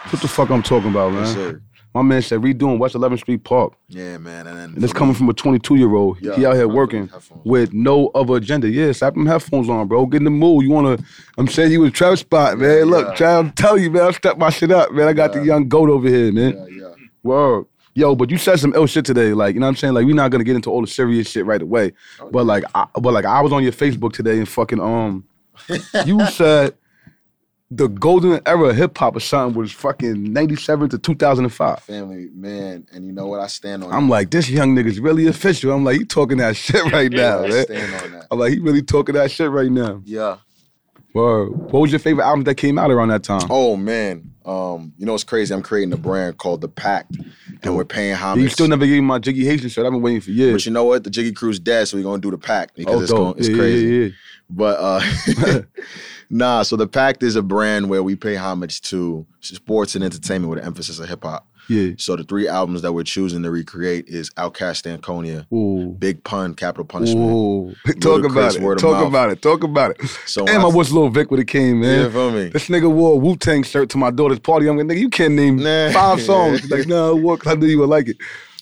what the fuck I'm talking about, man. Yes. My man said redoing West 11th Street Park, Yeah, man. And then and it's coming me- from a 22 year old. Yeah, he out here working with no other agenda. Yeah, slap them headphones on, bro. Get in the mood. You wanna? I'm saying you was Travis spot, man. Yeah, Look, yeah. try to tell you, man. I step my shit up, man. I got the young goat over here, man. Yeah, yeah. Word. Yo, but you said some ill shit today. Like, you know what I'm saying? Like, we're not gonna get into all the serious shit right away. Oh, But like, I, but like, I was on your Facebook today and fucking um, you said the golden era of hip hop or something was fucking 97 to 2005. family, man. And you know what? I stand on I'm like, this young nigga's really official. I'm like, he talking that shit right now. I man. stand on that. I'm like, he really talking that shit right now. Yeah. Word. What was your favorite album that came out around that time? Oh man, um, you know what's crazy? I'm creating a brand called The Pact, and we're paying homage. you still never gave me my Jiggy Haitian shirt. I've been waiting for years. But you know what? The Jiggy Crew's dead, so we're gonna do the Pact because oh, it's going, it's yeah, crazy. Yeah, yeah, But uh, nah, so the Pact is a brand where we pay homage to sports and entertainment with an emphasis of hip hop. Yeah. So the three albums that we're choosing to recreate is OutKast Stankonia. Ooh. Big Pun, Capital Punishment. Ooh. Talk about it. Talk mouth. about it. Talk about it. So Damn, I when wish Lil Vic would have came, yeah, man. feel me? This nigga wore a Wu Tang shirt to my daughter's party. I'm like, nigga, you can't name Nah. five songs. Like, no, what? 'Cause I knew you would like it.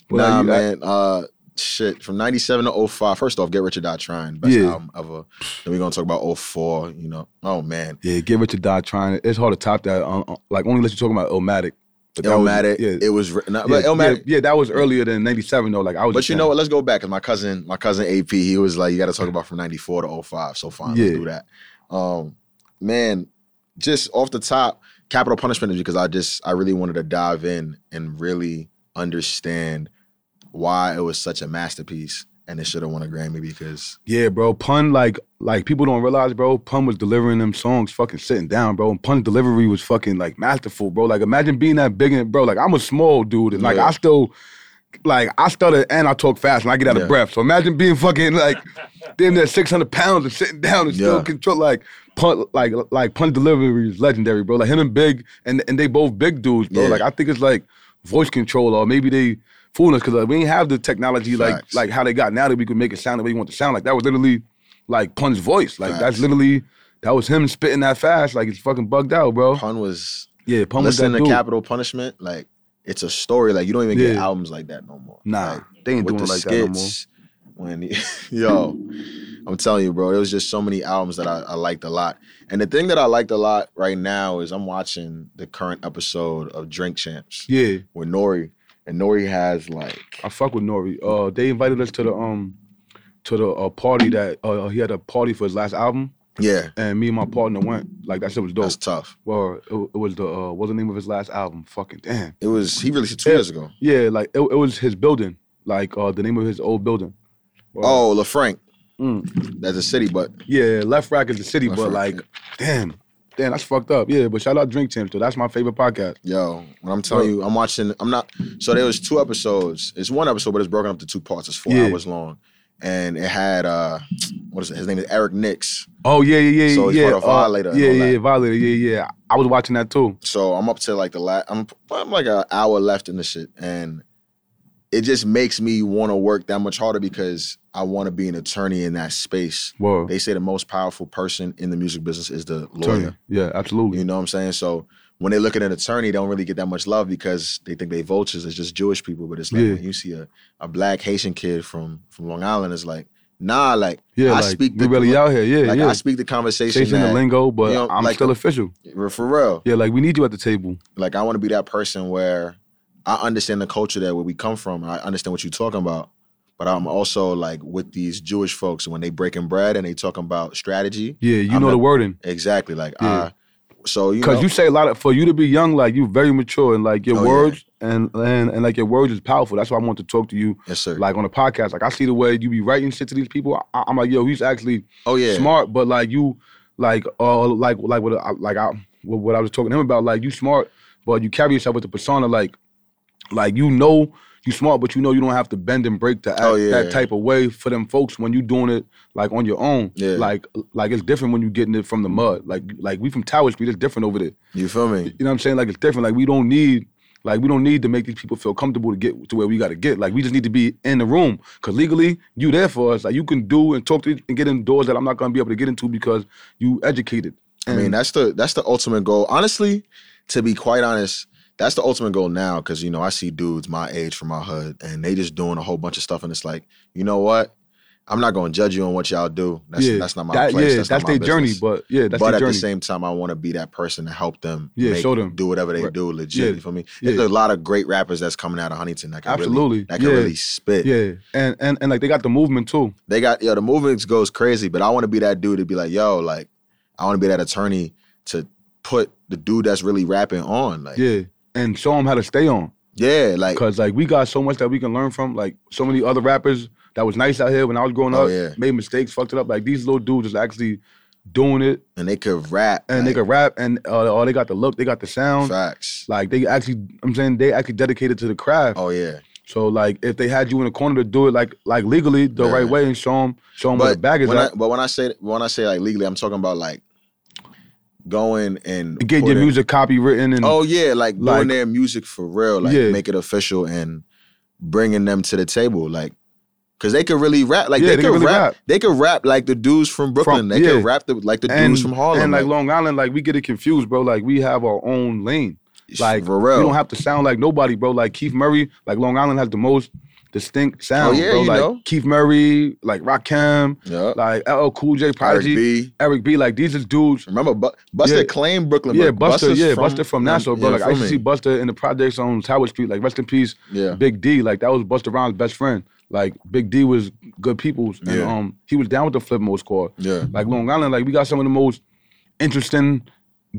But, nah, like, you- I- man. Uh, shit. From '97 to 05. First off, Get Rich or Die Trying, best Yeah. album ever. Then we're gonna talk about 04. You know, oh man, yeah, Get Rich or Die Trying. It's hard to top that. On- like, only let you talking about Illmatic. But that was- yeah. It was, nah, yeah, but Illmatic. yeah, yeah, that was earlier than '97 though. Like I was. But you know what? Let's go back because my cousin, my cousin AP, he was like, you got to talk about from '94 to 05. So fine, Yeah. let's do that. Um, man, just off the top, Capital Punishment is because I just I really wanted to dive in and really understand why it was such a masterpiece and it should have won a Grammy because Yeah, bro. Pun like like people don't realize, bro. Pun was delivering them songs, fucking sitting down, bro. And Pun's delivery was fucking like masterful, bro. Like imagine being that big and bro. Like I'm a small dude, and like Yeah. I still like I stutter and I talk fast and I get out Yeah. of breath. So imagine being fucking like damn near 600 pounds and sitting down and still Yeah. control like Pun like like Pun delivery is legendary, bro. Like him and Big and and they both big dudes, bro. Like I think it's like voice control or maybe they fooling us because like, we ain't have the technology like Facts. like how they got now that we could make it sound the way you want to sound. Like that was literally like Pun's voice. Like that's literally that was him spitting that fast. Like it's fucking bugged out, bro. Pun was yeah, Pun was that to dude. Capital Punishment. Like it's a story. Like you don't even get albums like that no more. Nah, Like, they ain't doing the like that no more. skits. When yo, I'm telling you, bro, there was just so many albums that I, I liked a lot. And the thing that I liked a lot right now is I'm watching the current episode of Drink Champs Yeah, with N.O.R.E., and N.O.R.E. has like I fuck with Nori. Uh, they invited us to the um to the uh, party that uh, he had a party for his last album, yeah, and me and my partner went. Like that shit was dope. that's tough. Well, it, it was the uh, what's the name of his last album? Fucking damn. It was he released it two Yeah. years ago. Yeah, like it, it was his building, like uh, the name of his old building. Well, Oh, Lefrak. Mm. That's a city, but Yeah, Lefrak is the city, Left but Rack, like, damn, damn, that's fucked up. Yeah, but shout out Drink Champs though. That's my favorite podcast. Yo, when I'm telling you, I'm watching. I'm not. So there was two episodes. It's one episode, but it's broken up to two parts. It's four Yeah. hours long, and it had uh, what is it? His name is Eric Nicks. Oh yeah, yeah, yeah, So he's yeah. part of Violator and yeah, yeah, Violator. Yeah, yeah. I was watching that too. So I'm up to like the last. I'm I'm like an hour left in the shit, and it just makes me want to work that much harder because I want to be an attorney in that space. Whoa, They say the most powerful person in the music business is the lawyer. Yeah, absolutely. You know what I'm saying? So when they look at an attorney, they don't really get that much love because they think they vultures. It's just Jewish people. But it's like Yeah. when you see a, a black Haitian kid from from Long Island, it's like, nah, like yeah, I like speak the really out here. Yeah, like yeah. I speak the conversation Chasing the lingo, but you know, I'm like still official. for real. Yeah, like we need you at the table. Like I want to be that person where I understand the culture that where we come from. I understand what you're talking about. But I'm also like with these Jewish folks when they breaking bread and they talking about strategy. Yeah, you I'm know the wording. Exactly. Like Yeah. So you Because you say a lot of for you to be young, like you very mature and like your Oh, yeah. words and, and and like your words is powerful. That's why I want to talk to you yes sir. like on the podcast. Like I see the way you be writing shit to these people. I, I'm like, yo, he's actually oh yeah, smart, but like you, like uh, like like what I- like I what, what I was talking to him about. Like you smart, but you carry yourself with the persona like like you know you smart, but you know you don't have to bend and break to oh, act Oh, yeah. that type of way for them folks when you doing it like on your own. Yeah. Like like it's different when you getting it from the mud. Like like we from Tower Street, it's different over there. You feel me? You know what I'm saying? Like it's different. Like we don't need like we don't need to make these people feel comfortable to get to where we got to get. Like we just need to be in the room because legally you there for us. Like you can do and talk to and get in doors that I'm not gonna be able to get into because you educated. I mean, that's the that's the ultimate goal. Honestly, to be quite honest, that's the ultimate goal now. Because you know, I see dudes my age from my hood, and they just doing a whole bunch of stuff, and it's like, you know what? I'm not going to judge you on what y'all do. That's yeah, that's not my that- place. Yeah, that's that's, their journey. But yeah, that's but at journey. the same time, I want to be that person to help them. Yeah, make- show them. do whatever they Right. do legit. Yeah. Feel me? Yeah. There's a lot of great rappers that's coming out of Huntington that can Absolutely. really that can Yeah. really spit. yeah, and and and like they got the movement too. They got yo, the movement goes crazy, but I want to be that dude to be like, yo, like I want to be that attorney to put the dude that's really rapping on. Like, Yeah, and show them how to stay on. yeah, like Cause like we got so much that we can learn from. Like so many other rappers that was nice out here when I was growing Oh, up, yeah. made mistakes, fucked it up. Like these little dudes is actually doing it, and they could rap and they like, can rap, and uh, oh, they got the look, they got the sound. facts. Like they actually, I'm saying they actually dedicated to the craft. Oh yeah, So like if they had you in the corner to do it like like legally the Yeah. right way and show them show them where the but bag is when I, but when I say when I say like legally, I'm talking about like going and get your music copywritten and Oh yeah, like, Like- doing their music for real, like Yeah. make it official and bringing them to the table, like. Cause they could really rap, like Yeah, they, they could really rap. rap. They could rap like the dudes from Brooklyn. From- they yeah. could rap the, like the and, dudes from Harlem. and like Long Island, like we get it confused, bro. Like we have our own lane. Like for real. we don't have to sound like nobody, bro. Like Keith Murray, like Long Island has the most distinct sound, Oh, yeah, bro. like know. Keith Murray, like Rakim, yeah. like LL Cool J, Eric Prodigy, B. Eric B. Like these is dudes. Remember, Bu- Busta Yeah. claimed Brooklyn. Yeah, Busta, Busta's yeah, Busta from Nassau, bro. yeah, like I used to see? Busta in the projects on Tower Street. Like rest in peace, Yeah, Big D. Like that was Busta Rhymes' best friend. Like Big D was good people's, and Yeah. um he was down with the Flipmode Squad. yeah, Like Long Island, like we got some of the most interesting,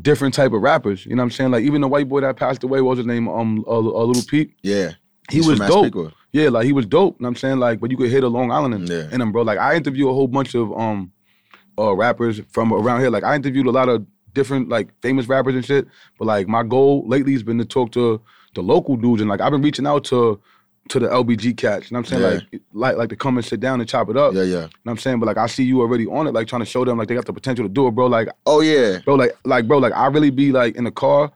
different type of rappers. You know what I'm saying? Like even the white boy that passed away, what was his name? Um, uh, uh, Lil Peep. yeah. He He's was from dope. Massapequa. Yeah, like he was dope. You know what I'm saying? Like, but you could hit a Long Island in, Yeah. in him, bro. Like I interview a whole bunch of um uh rappers from around here. Like I interviewed a lot of different like famous rappers and shit. But like my goal lately has been to talk to the local dudes and like I've been reaching out to to the LBG cats. You know what I'm saying? Yeah. Like like like to come and sit down and chop it up. Yeah, yeah. You know what I'm saying? But like I see you already on it, like trying to show them like they got the potential to do it, bro. Like Oh yeah. bro, like like bro, like I really be like in the car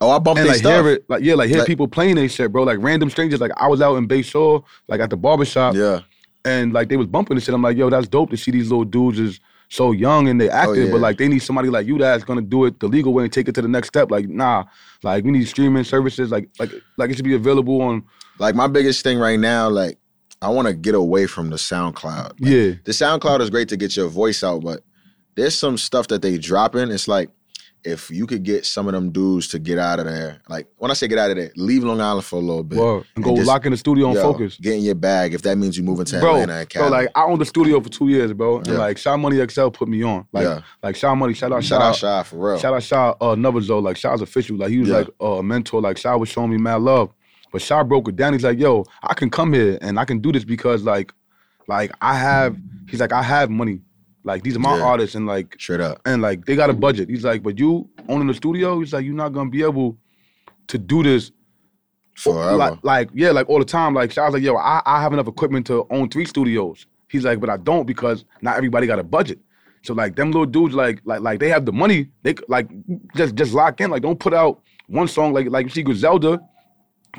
Oh, I bumped and their like stuff. hear it, like yeah, like hear Like- people playing they shit, bro. Like random strangers. Like I was out in Bay Shore, like at the barbershop, Yeah, and like they was bumping this shit. I'm like, yo, that's dope to see these little dudes is so young and they oh, active, Oh, yeah. but like they need somebody like you that's gonna do it the legal way and take it to the next step. Like, nah, like we need streaming services, like like like it should be available on like my biggest thing right now, like I want to get away from the SoundCloud. Like, yeah. the SoundCloud is great to get your voice out, but there's some stuff that they drop in. It's like if you could get some of them dudes to get out of there. Like when I say get out of there, leave Long Island for a little bit. Word. And go just- lock in the studio and Yo, focus. Get in your bag if that means you moving to Bro, Atlanta and bro, Cali. like I owned the studio for two years, bro. And Yeah. like Shaw Money XL put me on. Like Yeah. like Shaw Money, shout out shout out Shy for real. Shout out Shaw uh Novazo, like Shaw's official. Like he was Yeah. like uh, a mentor. Like Shaw was showing me mad love. But Shaw broke it down. He's like, yo, I can come here and I can do this because like like I have he's like, I have money. Like these are my Yeah. artists and like Straight up. and like they got a budget. He's like, but you owning the studio, he's like, you're not gonna be able to do this Forever. like, like yeah, like all the time. Like I was like, yo, I, I have enough equipment to own three studios. He's like, but I don't because not everybody got a budget. So like them little dudes, like like like they have the money. They like just just lock in. Like don't put out one song like like you see Griselda.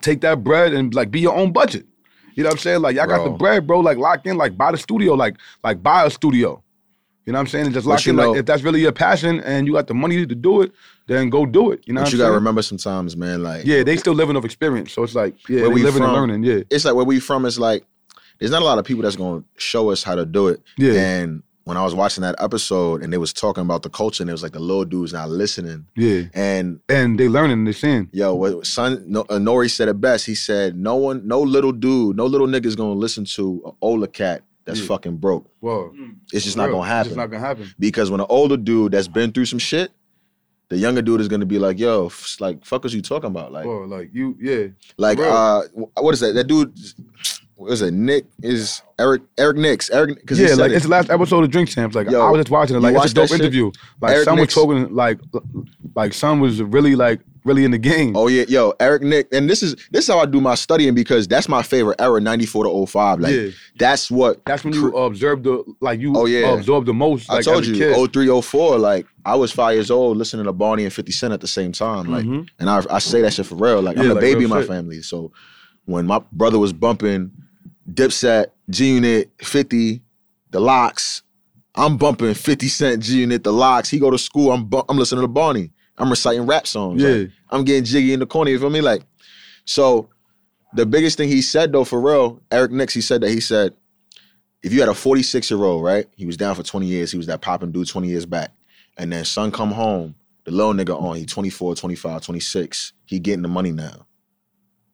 Take that bread and like be your own budget. You know what I'm saying? Like y'all got the bread, bro. Like lock in. Like buy the studio. Like like buy a studio. You know what I'm saying? And just But lock you in. know- like if that's really your passion and you got the money to do it, then go do it. You know but what you gotta saying? remember sometimes, man, like Yeah, they still living off experience. So it's like, yeah, Where we living and learning. Yeah. it's like where we from is like there's not a lot of people that's gonna show us how to do it. Yeah. And when I was watching that episode and they was talking about the culture and it was like the little dudes not listening. Yeah. And And they learning, they seeing. yo, what son no, uh, N.O.R.E. said it best. He said, No one, no little dude, no little nigga's gonna listen to an older cat that's Yeah. fucking broke. Whoa. It's just not gonna happen. It's just not gonna happen. because when an older dude that's been through some shit, the younger dude is gonna be like, yo, f- like fuck, was you talking about? Like, Bro, like you, yeah. like Bro. uh, what is that? That dude, what is it? Nick is Eric Eric Nicks. Eric, because Yeah, like it's the last episode of Drink Champs. Like Yo, I was just watching it. Like it's a dope interview. Like Eric son was talking like like son was really like really in the game. Oh yeah, yo, Eric Nick, and this is this is how I do my studying because that's my favorite era, ninety four to 05. Like yeah, that's what that's when you observe the like you Oh, yeah. absorb the most. Like I told you. kid. 03, 04, like I was five years old listening to Barney and Fifty Cent at the same time. Like, Mhm. and I I say that shit for real. Like I'm a like baby in my shit. family. So when my brother was bumping Dipset, G Unit, 50, the LOX, I'm bumping 50 Cent, G Unit, the LOX. He go to school, I'm bu- I'm listening to Barney. I'm reciting rap songs. Yeah. Like, I'm getting jiggy in the corner. You feel me? Like, so the biggest thing he said though, for real, Eric Nicks, he said that he said, if you had a 46 year old, right? He was down for 20 years. He was that popping dude 20 years back. And then son come home, the little nigga on, he 24, 25, 26. He getting the money now.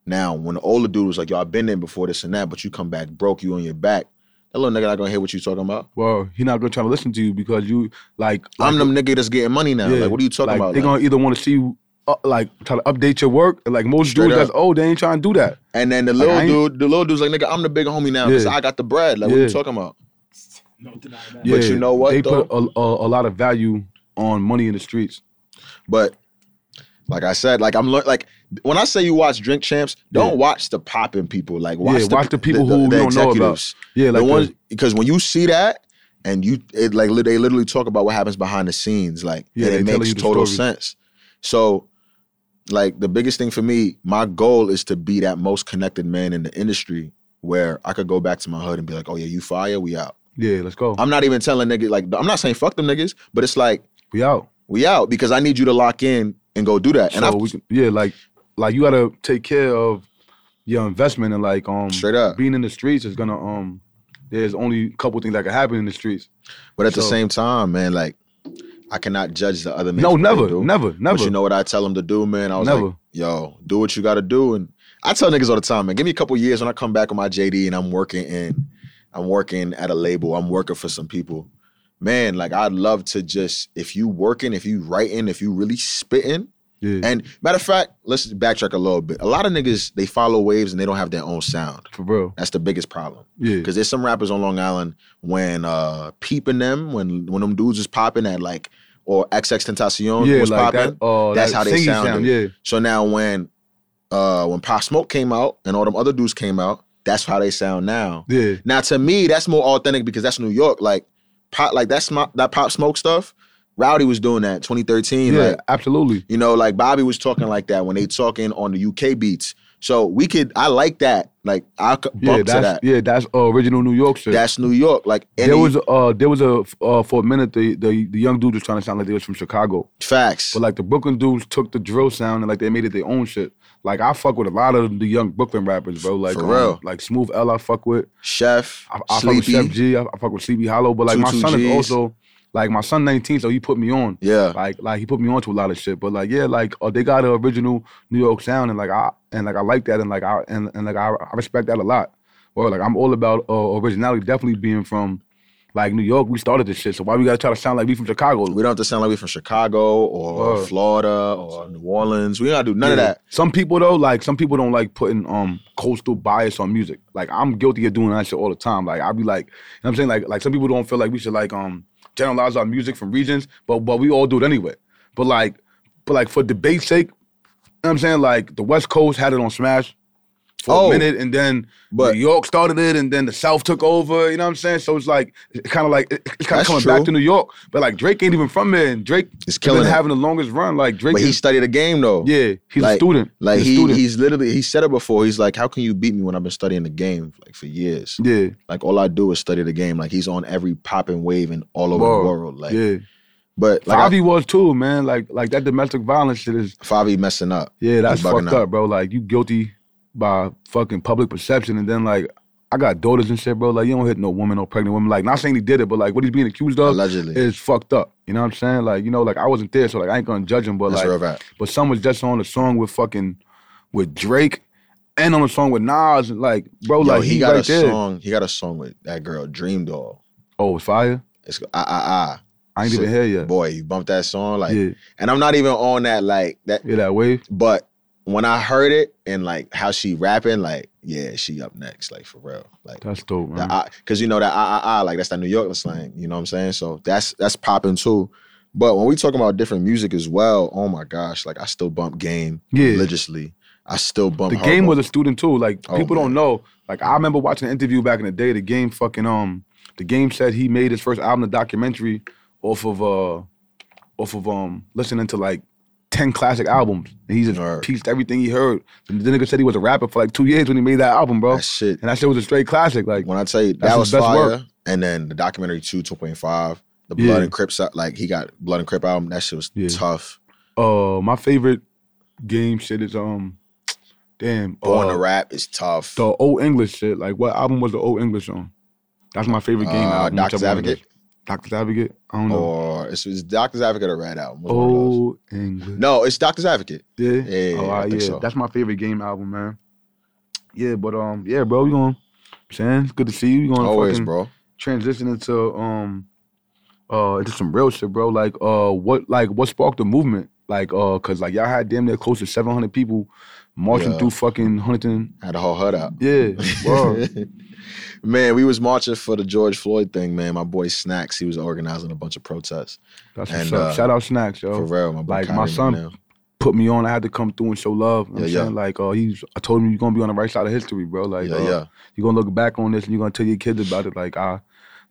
Now, when the older dude was like, yo, I've been there before this and that, but you come back broke, you on your back. That little nigga not gonna hear what you talking about. Well, he not gonna try to listen to you because you like. I'm like, the nigga that's getting money now. Yeah. Like, what are you talking like, about? They're Like- gonna either want to see you uh, like try to update your work. Like most Straight dudes that's up. old, they ain't trying to do that. and then the little I ain't- dude, the little dude's like, nigga, I'm the big homie now because Yeah. I got the bread. Like, what are you talking about? No denying that. Yeah, But you know what, They though? put a, a, a lot of value on money in the streets. But like I said, like I'm lear- like when I say you watch Drink Champs, don't Yeah. watch the popping people. Like watch, Yeah, the, watch the people who you don't know about. Yeah, like the ones because when you see that and you it like they literally talk about what happens behind the scenes, like Yeah, and it makes total stories. sense. So like the biggest thing for me, my goal is to be that most connected man in the industry where I could go back to my hood and be like, oh yeah, you fire, we out. yeah, let's go. I'm not even telling niggas like I'm not saying fuck them niggas, but it's like we out. we out because I need you to lock in and go do that. And so I we can, yeah, like like you gotta take care of your investment and like um straight up. being in the streets is gonna um there's only a couple things that can happen in the streets. But at the same time, man, like I cannot judge the other man. No, for what they never, never, never. But you know what I tell them to do, man? I was Never. like, yo, do what you got to do. And I tell niggas all the time, man, give me a couple years when I come back with my JD and I'm working in, I'm working at a label, I'm working for some people. Man, like I'd love to just if you working, if you writing, if you really spitting. Yeah, And matter of fact, let's backtrack a little bit. A lot of niggas they follow waves and they don't have their own sound. for real. That's the biggest problem. Yeah, Because there's some rappers on Long Island when uh peeping them, when when them dudes is popping at like or XX Tentacion yeah, was like popping. that. Uh, that's that how they sounded. sound. Yeah, So now when uh when Pop Smoke came out and all them other dudes came out, that's how they sound now. yeah, Now to me, that's more authentic because that's New York. Like pop like that's my that Pop Smoke stuff. Rowdy was doing that 2013. yeah, Like absolutely. you know, like Bobby was talking like that when they talking on the UK beats. So we could I like that. Like I could Yeah, bump to that's that. yeah, that's uh, original New York shit. That's New York. Like any there was uh there was a uh for a minute the, the the young dude was trying to sound like they was from Chicago, facts. but like the Brooklyn dudes took the drill sound and like they made it their own shit. Like I fuck with a lot of the young Brooklyn rappers, bro. Like For um, real. like Smoove L, I fuck with. Sheff, I, I fuck with Sheff G. I, I fuck with Sleepy Hallow. But like my son Gs. is also like my son 19, so he put me on. Yeah. Like like he put me on to a lot of shit. But like yeah, like oh, they got an original New York sound and like I and like I like that and like I and, and like I, I respect that a lot. Or like I'm all about uh, originality, definitely being from like New York. We started this shit, so why we gotta try to sound like we from Chicago? We don't have to sound like we're from Chicago or Word. Florida or New Orleans. We don't gotta do none of that. Some people though, like some people don't like putting um coastal bias on music. Like I'm guilty of doing that shit all the time. Like I'll be like, you know what I'm saying? Like like some people don't feel like we should like um generalize our music from regions, but but we all do it anyway. But like but like for debate's sake, you know what I'm saying? Like the West Coast had it on Smash for Oh. a minute and then But- New York started it and then the South took over, you know what I'm saying? So it's like kind of like it's kind of coming true. back to New York. But like Drake ain't even from there and Drake is killing been having the longest run. Like Drake But he is, studied the game though. yeah, he's like- a student. Like he's he student. he's literally he said it before. He's like, How can you beat me when I've been studying the game like for years? yeah. Like all I do is study the game. Like he's on every popping wave and all over the world. Like yeah, but like I- Fivio was too, man. Like like that domestic violence shit is Fivio messing up. yeah, that's fucked out. up, bro. Like you guilty by fucking public perception, and then like I got daughters and shit, bro. Like you don't hit no woman or pregnant woman. Like not saying he did it, but like what he's being accused of Allegedly. is fucked up. You know what I'm saying? Like you know, like I wasn't there, so like I ain't gonna judge him, but That's like but some was just on a song with fucking with Drake. And on a song with Nas, and like, bro, Yo, like he, he, got right a there. song. He got a song with that girl, DreamDoll. Oh, it's fire. It's ah ah ah. I ain't So, even hear yet. Boy, you bumped that song like, yeah, and I'm not even on that like that. yeah, that wave. But when I heard it and like how she rapping, like yeah, she up next, like for real, like. That's dope, man. The I, cause you know that I, I, I like that's that New York slang. You know what I'm saying? So that's that's popping too. But when we talking about different music as well, oh my gosh, like I still bump game Yeah. religiously. I still bump. the game was a student too. Like Oh, people don't know. Like I remember watching an interview back in the day. The game fucking um, the game said he made his first album, the documentary, off of uh, off of um, listening to like ten classic albums. And he just pieced everything he heard. And the nigga said he was a rapper for like two years when he made that album, bro. that shit. and that shit was a straight classic. Like When I tell you that was best fire, work. and then the documentary two, 2.5, the Yeah. Blood and Crips, like he got Blood and Crip album. That shit was Yeah. tough. uh, my favorite game shit is um, damn, Born uh, to Rap is tough. the old English shit. Like what album was the old English on? That's my favorite game Uh, album. Doctor's whichever one it Advocate? Doctor's Advocate. I don't know. or it's, it's Doctor's Advocate or Red Album. Which one of those? Old English. No, it's Doctor's Advocate. Yeah. Yeah, oh, yeah, I ah, yeah. so. That's my favorite game album, man. Yeah, but um, yeah, bro, we going saying it's good to see you. We gonna Always, bro. transition into um uh into some real shit, bro. Like uh what like what sparked the movement? Like uh cause like y'all had damn near close to seven hundred people marching Yeah. through fucking Huntington. Had the whole hut out. Yeah, word. Man, we was marching for the George Floyd thing, man. My boy Snacks, he was organizing a bunch of protests. That's what's up. uh, Shout out Snacks, yo. For real, my boy like, my son-. Put me on. I had to come through and show love. You know Yeah, yeah. saying? Like, uh, he's. I told him you're gonna be on the right side of history, bro. Like, yeah, uh, yeah. you're gonna look back on this and you're gonna tell your kids about it. Like I,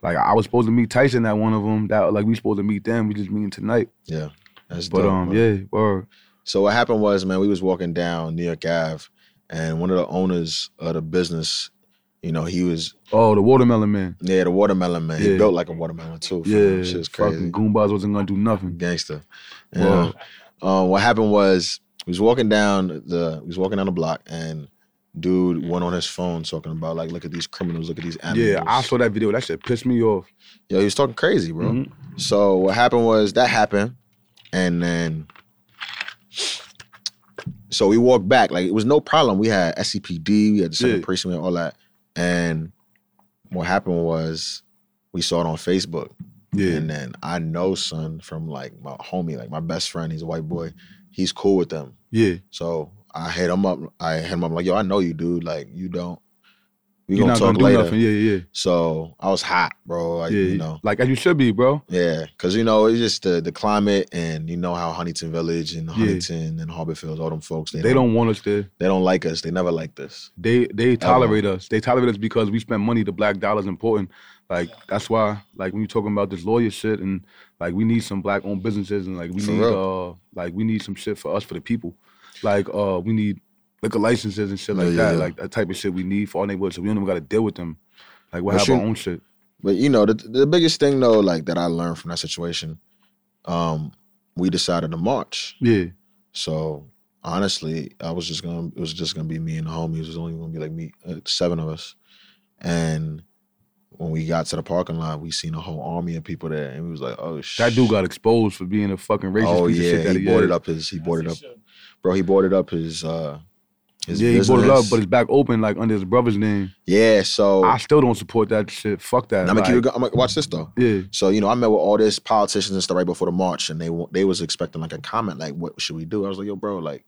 like I was supposed to meet Tyson at one of them. That like we supposed to meet them. We just meeting tonight. Yeah. That's But dope, um, bro. yeah, word. So what happened was, man, we was walking down New York Ave, and one of the owners of the business, you know, he was Oh, the watermelon man. yeah, the watermelon man. He built like a watermelon too. Yeah, shit's crazy. fucking Goombas wasn't gonna do nothing. gangster. Word. know? Um, what happened was we was walking down the we was walking down the block and dude went on his phone talking about like look at these criminals, look at these animals. Yeah, I saw that video. That shit pissed me off. Yo, he was talking crazy, bro. Mhm. So what happened was that happened, and then so we walked back. Like it was no problem. We had SCPD, we had the Yeah. second precinct, all that. And what happened was we saw it on Facebook. Yeah, And then I know son from like my homie, like my best friend, he's a white boy. He's cool with them. yeah. So I hit him up. I hit him up like, yo, I know you, dude. Like you don't. We You're gonna not talk gonna do later. nothing. Yeah, yeah, So I was hot, bro. Like, yeah. you know. like as you should be, bro. Yeah, because you know it's just the the climate, and you know how Huntington Village and Huntington and Harborfield, all them folks, they, They don't want us there. they don't like us. They never liked us. They they tolerate us. They tolerate us because we spend money. The black dollar's important. Like that's why. Like when you're talking about this lawyer shit and like we need some black owned businesses and like we For need real. uh like we need some shit for us for the people. Like uh we need liquor licenses and shit like yeah, that. yeah. Like that type of shit we need for our neighborhood. So we don't even got to deal with them. Like we But have you- our own shit. But you know the the biggest thing though, like that I learned from that situation, um, we decided to march. Yeah. So honestly, I was just gonna it was just gonna be me and the homies. It was only gonna be like me, uh, seven of us, and. When we got to the parking lot, we seen a whole army of people there, and we was like, "Oh shit!" That dude got exposed for being a fucking racist Oh piece yeah, of shit that he he boarded is. up his he boarded up bro. He boarded up his uh his yeah, he business. it up, but it's back open like under his brother's name. yeah. So I still don't support that shit. Fuck that. I'm gonna keep like, it I'm gonna watch this though. yeah. So you know, I met with all this politicians and stuff right before the march, and they they was expecting like a comment like, "What should we do?" I was like, "Yo, bro, like,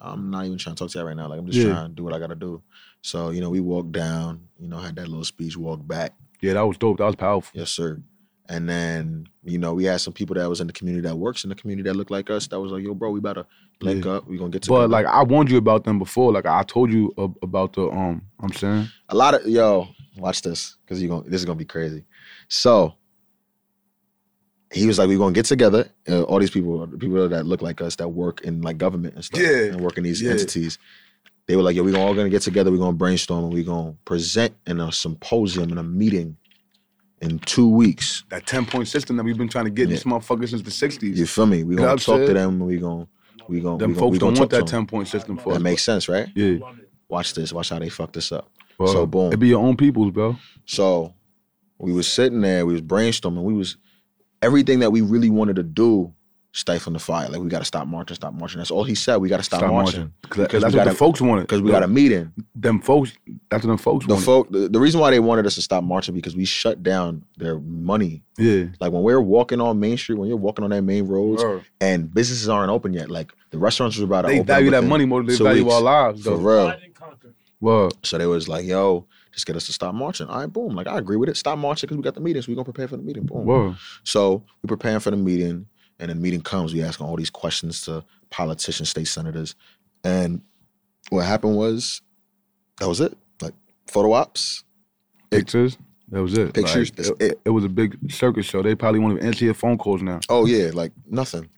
I'm not even trying to talk to you right now. Like, I'm just Yeah. trying to do what I gotta do." So you know, we walked down. You know, had that little speech, walked back. Yeah, that was dope. That was powerful. Yes, sir. And then you know, we had some people that was in the community that works in the community that looked like us. That was like, "Yo, bro, we better link up. We gonna get together." But like I warned you about them before. Like I told you ab- about the um. I'm saying. a lot of yo watch this because you gonna this is gonna be crazy so he was like we're gonna get together uh, all these people people that look like us that work in like government and stuff Yeah, and work in these yeah. entities they were like yo we're all gonna get together we're gonna brainstorm and we're gonna present in a symposium in a meeting in two weeks That ten point system that we've been trying to get these motherfuckers since the '60s. you feel me we You know gonna talk to them and we gonna we gonna them we gonna, we folks gonna don't want that ten point system for that us. makes sense right Yeah. watch this watch how they fuck this up Well, So, boom. It be your own peoples, bro. So we was sitting there, we was brainstorming, we was everything that we really wanted to do stifling the fire. Like we got to stop marching, stop marching. That's all he said. We got to stop, Stop marching marching. Because Because that's what gotta- the folks wanted. because we got a meeting. them folks. That's what them folks The wanted. folk, the, the reason why they wanted us to stop marching because we shut down their money. yeah. Like when we're walking on Main Street, when you're walking on that main roads, Word. and businesses aren't open yet. Like the restaurants were about to They open. value that money more than they value weeks. our lives, For real. Divide and conquer. Word. So they was like, "Yo, just get us to stop marching." All right, boom. Like I agree with it. Stop marching because we got the meeting. So we gonna prepare for the meeting. Boom. Word. So we preparing for the meeting, and the meeting comes. We asking all these questions to politicians, state senators, and what happened was that was it. Like photo ops. Pictures. That was it. Pictures, Like, it, it. it was a big circus show. They probably won't even answer your phone calls now. Oh yeah, like nothing.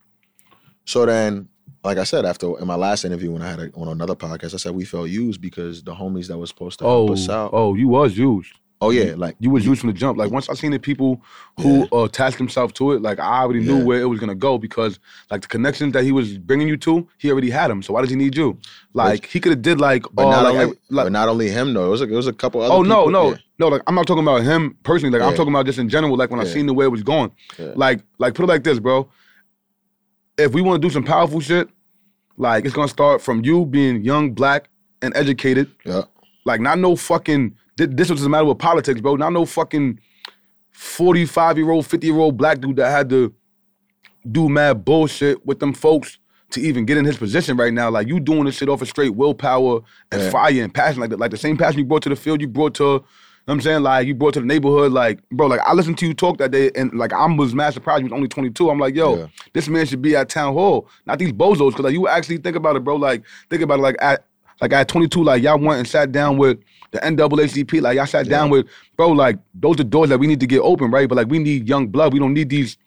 So then, like I said, after in my last interview when I had it on another podcast, I said we felt used because the homies that was supposed to help Oh, us out. oh, you was used. Oh yeah, like You was used from the jump. Like once I seen the people who uh, attached themselves to it, like I already knew Yeah. where it was gonna go because like the connections that he was bringing you to, he already had them. So why does he need you? Like he could have did like, But uh, not like, only, like but not only him though. It was a, it was a couple other. oh no people. no Yeah. no like I'm not talking about him personally. Like I'm talking about just in general. Like when I seen the way it was going. Yeah. Like like put it like this, bro. If we want to do some powerful shit, like it's gonna start from you being young, black, and educated. Yeah. Like not no fucking. Thi- This was a matter with politics, bro. Not no fucking forty-five year old, fifty year old black dude that had to do mad bullshit with them folks to even get in his position right now. Like you doing this shit off of straight willpower and Yeah. fire and passion, like the, like the same passion you brought to the field, you brought to. you know what I'm saying like you brought to the neighborhood, like bro, like I listened to you talk that day, and like I was mad surprised you was only 22. I'm like, yo, Yeah. this man should be at town hall, not these bozos. Because like you actually think about it, bro. Like think about it, like at like at 22, like y'all went and sat down with the NAACP, like y'all sat down with, bro. Like those are doors that we need to get open, right? But like we need young blood. We don't need these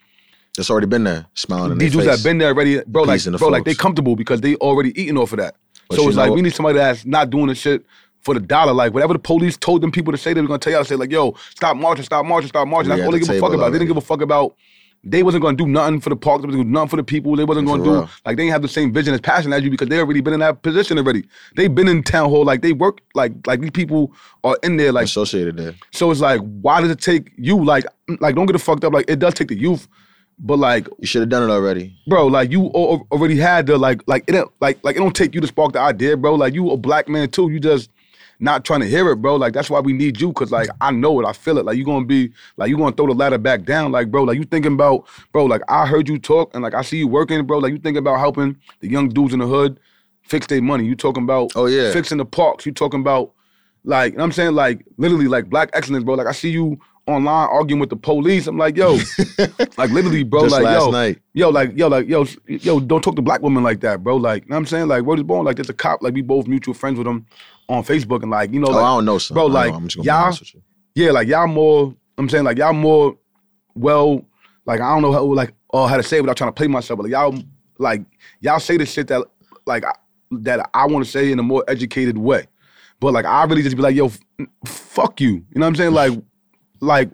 That's already been there, smiling in these dudes that been there already, bro. Like the bro, like they comfortable because they already eating off of that. But so it's like know- we need somebody that's not doing the shit for the dollar. Like whatever the police told them people to say, they were gonna tell y'all to say like, yo, stop marching, stop marching, stop marching. That's all they give a fuck about. They didn't give a fuck about. They wasn't gonna do nothing for the park. They wasn't gonna do nothing for the people. They wasn't gonna do like they didn't have the same vision as passion as you because they already been in that position already. They've been in town hall. Like they work. Like like these people are in there. Like associated there. so. It's like why does it take you? Like like don't get it fucked up. Like it does take the youth, but like You should have done it already. bro, like you already had the like, like it like like it don't take you to spark the idea, bro. Like you a black man too. You just not trying to hear it, bro. Like that's why we need you, cause like I know it, I feel it. Like you gonna be like you gonna throw the ladder back down, like bro. Like you thinking about, bro. Like I heard you talk, and like I see you working, bro. Like you thinking about helping the young dudes in the hood fix their money. You talking about Oh, yeah. fixing the parks. You talking about like you know what I'm saying like literally like black excellence, bro. Like I see you online arguing with the police. I'm like, yo, like literally, bro. Just like last yo, night. yo, like, yo, like, yo, yo, don't talk to black women like that, bro. Like, you know what I'm saying? Like, word is born, like, there's a cop, like, we both mutual friends with him on Facebook, and like, you know, Oh, like, I don't know, son. bro, like, know. I'm just y'all- honest with you. yeah, like, y'all more, I'm saying, like, y'all more well, like, I don't know how, like, uh, how to say it without trying to play myself, but like, y'all, like, y'all say the shit that, like, I, that I want to say in a more educated way. But like, I really just be like, yo, f- fuck you. You know what I'm saying? Like, like,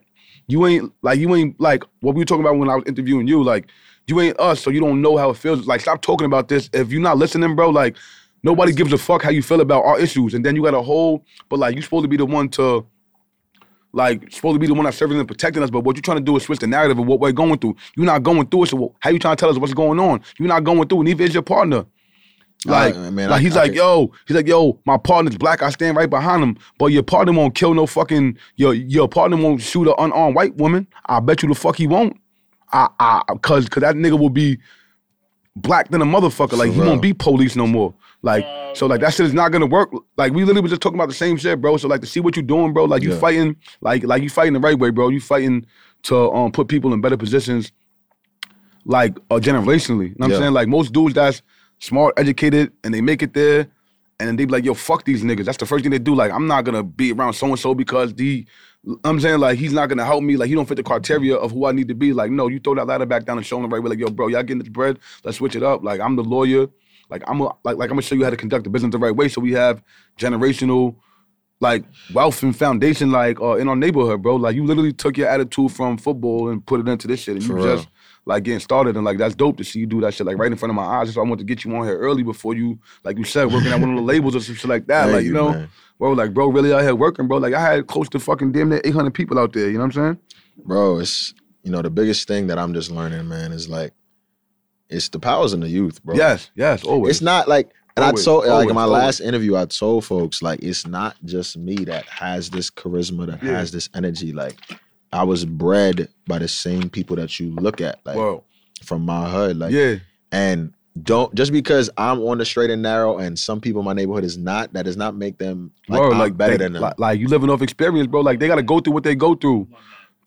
you ain't like you ain't like what we were talking about when I was interviewing you. Like you ain't us, so you don't know how it feels. Like stop talking about this. If you're not listening, bro, like nobody gives a fuck how you feel about our issues. And then you got a whole, but like you supposed to be the one to. Like supposed to be the one that's serving and protecting us, but what you're trying to do is switch the narrative of what we're going through. You're not going through it, so how you trying to tell us what's going on? You're not going through, it, neither is your partner. Like, I- man, like I- he's I like, can- yo, he's like, yo, my partner's black. I stand right behind him. But your partner won't kill no fucking your your partner won't shoot an unarmed white woman. I bet you the fuck he won't. I I cause cause that nigga will be black than a motherfucker. Like he real. won't be police no more. Like so like that shit is not gonna work. Like we literally was just talking about the same shit, bro. So like to see what you're doing, bro. Like you Yeah. fighting, like like you fighting the right way, bro. You fighting to um put people in better positions, like uh, generationally. You know what Yeah. I'm saying? Like most dudes that's smart, educated, and they make it there, and then they be like, yo, fuck these niggas. That's the first thing they do. Like, I'm not gonna be around so and so because the I'm saying like he's not gonna help me. Like he don't fit the criteria of who I need to be. Like, no, you throw that ladder back down and show them the right way. Like, yo, bro, y'all getting this bread? Let's switch it up. Like, I'm the lawyer. Like, I'm a, like like I'm gonna show you how to conduct the business the right way. So we have generational like wealth and foundation like uh, in our neighborhood, bro. Like you literally took your attitude from football and put it into this shit, and For you real. just like getting started. And like that's dope to see you do that shit like right in front of my eyes. So I want to get you on here early before you, like you said, working at one of the labels or some shit like that. Thank like you, you, know, man. bro, like bro, really out here working, bro. Like I had close to fucking damn near 800 people out there. You know what I'm saying? bro it's you know the biggest thing that i'm just learning man is like it's the powers in the youth, bro. Yes, yes, always. It's not like and Always, I told like in my always. last interview, I told folks like it's not just me that has this charisma, that Yeah. has this energy. Like I was bred by the same people that you look at, like Word. from my hood. Like yeah, and don't just because I'm on the straight and narrow and some people in my neighborhood is not, that does not make them like, Word, I'm better they- than them. Like, like you living off experience, bro. Like they gotta go through what they go through You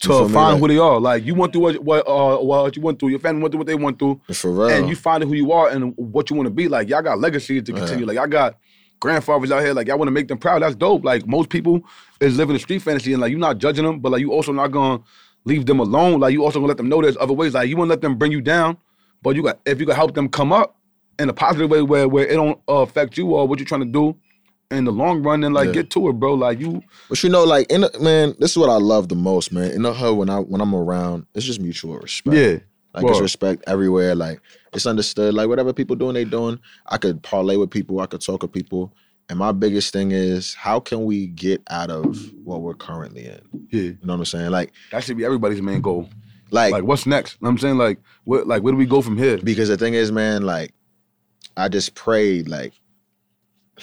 feel to me? find Like- who they are. Like you went through what what uh what you went through. Your family went through what they went through, For real. and you find who you are and what you want to be. Like y'all got legacies to Yeah. continue. Like y'all got grandfathers out here. Like y'all want to make them proud. That's dope. Like most people is living a street fantasy, and like you're not judging them, but like you also not gonna leave them alone. Like you also gonna let them know there's other ways. Like you want to let them bring you down, but you got if you can help them come up in a positive way where where it don't uh, affect you or what you're trying to do in the long run, then like Yeah. get to it, bro. Like you, But you know, like in the, man, this is what I love the most, man. In the hood, when I when I'm around, it's just mutual respect. yeah, Like it's respect everywhere. Like it's understood. Like whatever people doing, they doing. I could parlay with people. I could talk with people. And my biggest thing is how can we get out of what we're currently in? yeah. You know what I'm saying? Like, That should be everybody's main goal. like, Like what's next? You know what I'm saying like what like where do we go from here? because the thing is, man, like, I just prayed like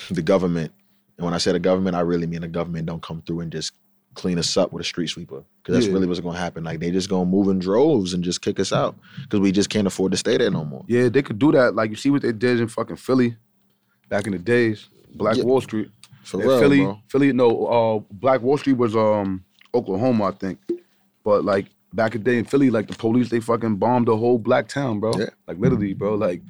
the government, and when I say the government, I really mean the government don't come through and just clean us up with a street sweeper. Because that's Yeah. really what's gonna happen. Like they just gonna move in droves and just kick us out. Because we just can't afford to stay there no more. Yeah, they could do that. Like you see what they did in fucking Philly back in the days. Black Yeah. Wall Street. For real, Philly, bro. Philly, no, uh, Black Wall Street was um Oklahoma, I think. But like back in the day in Philly, like the police, they fucking bombed the whole black town, bro. Yeah. Like literally, bro. Like,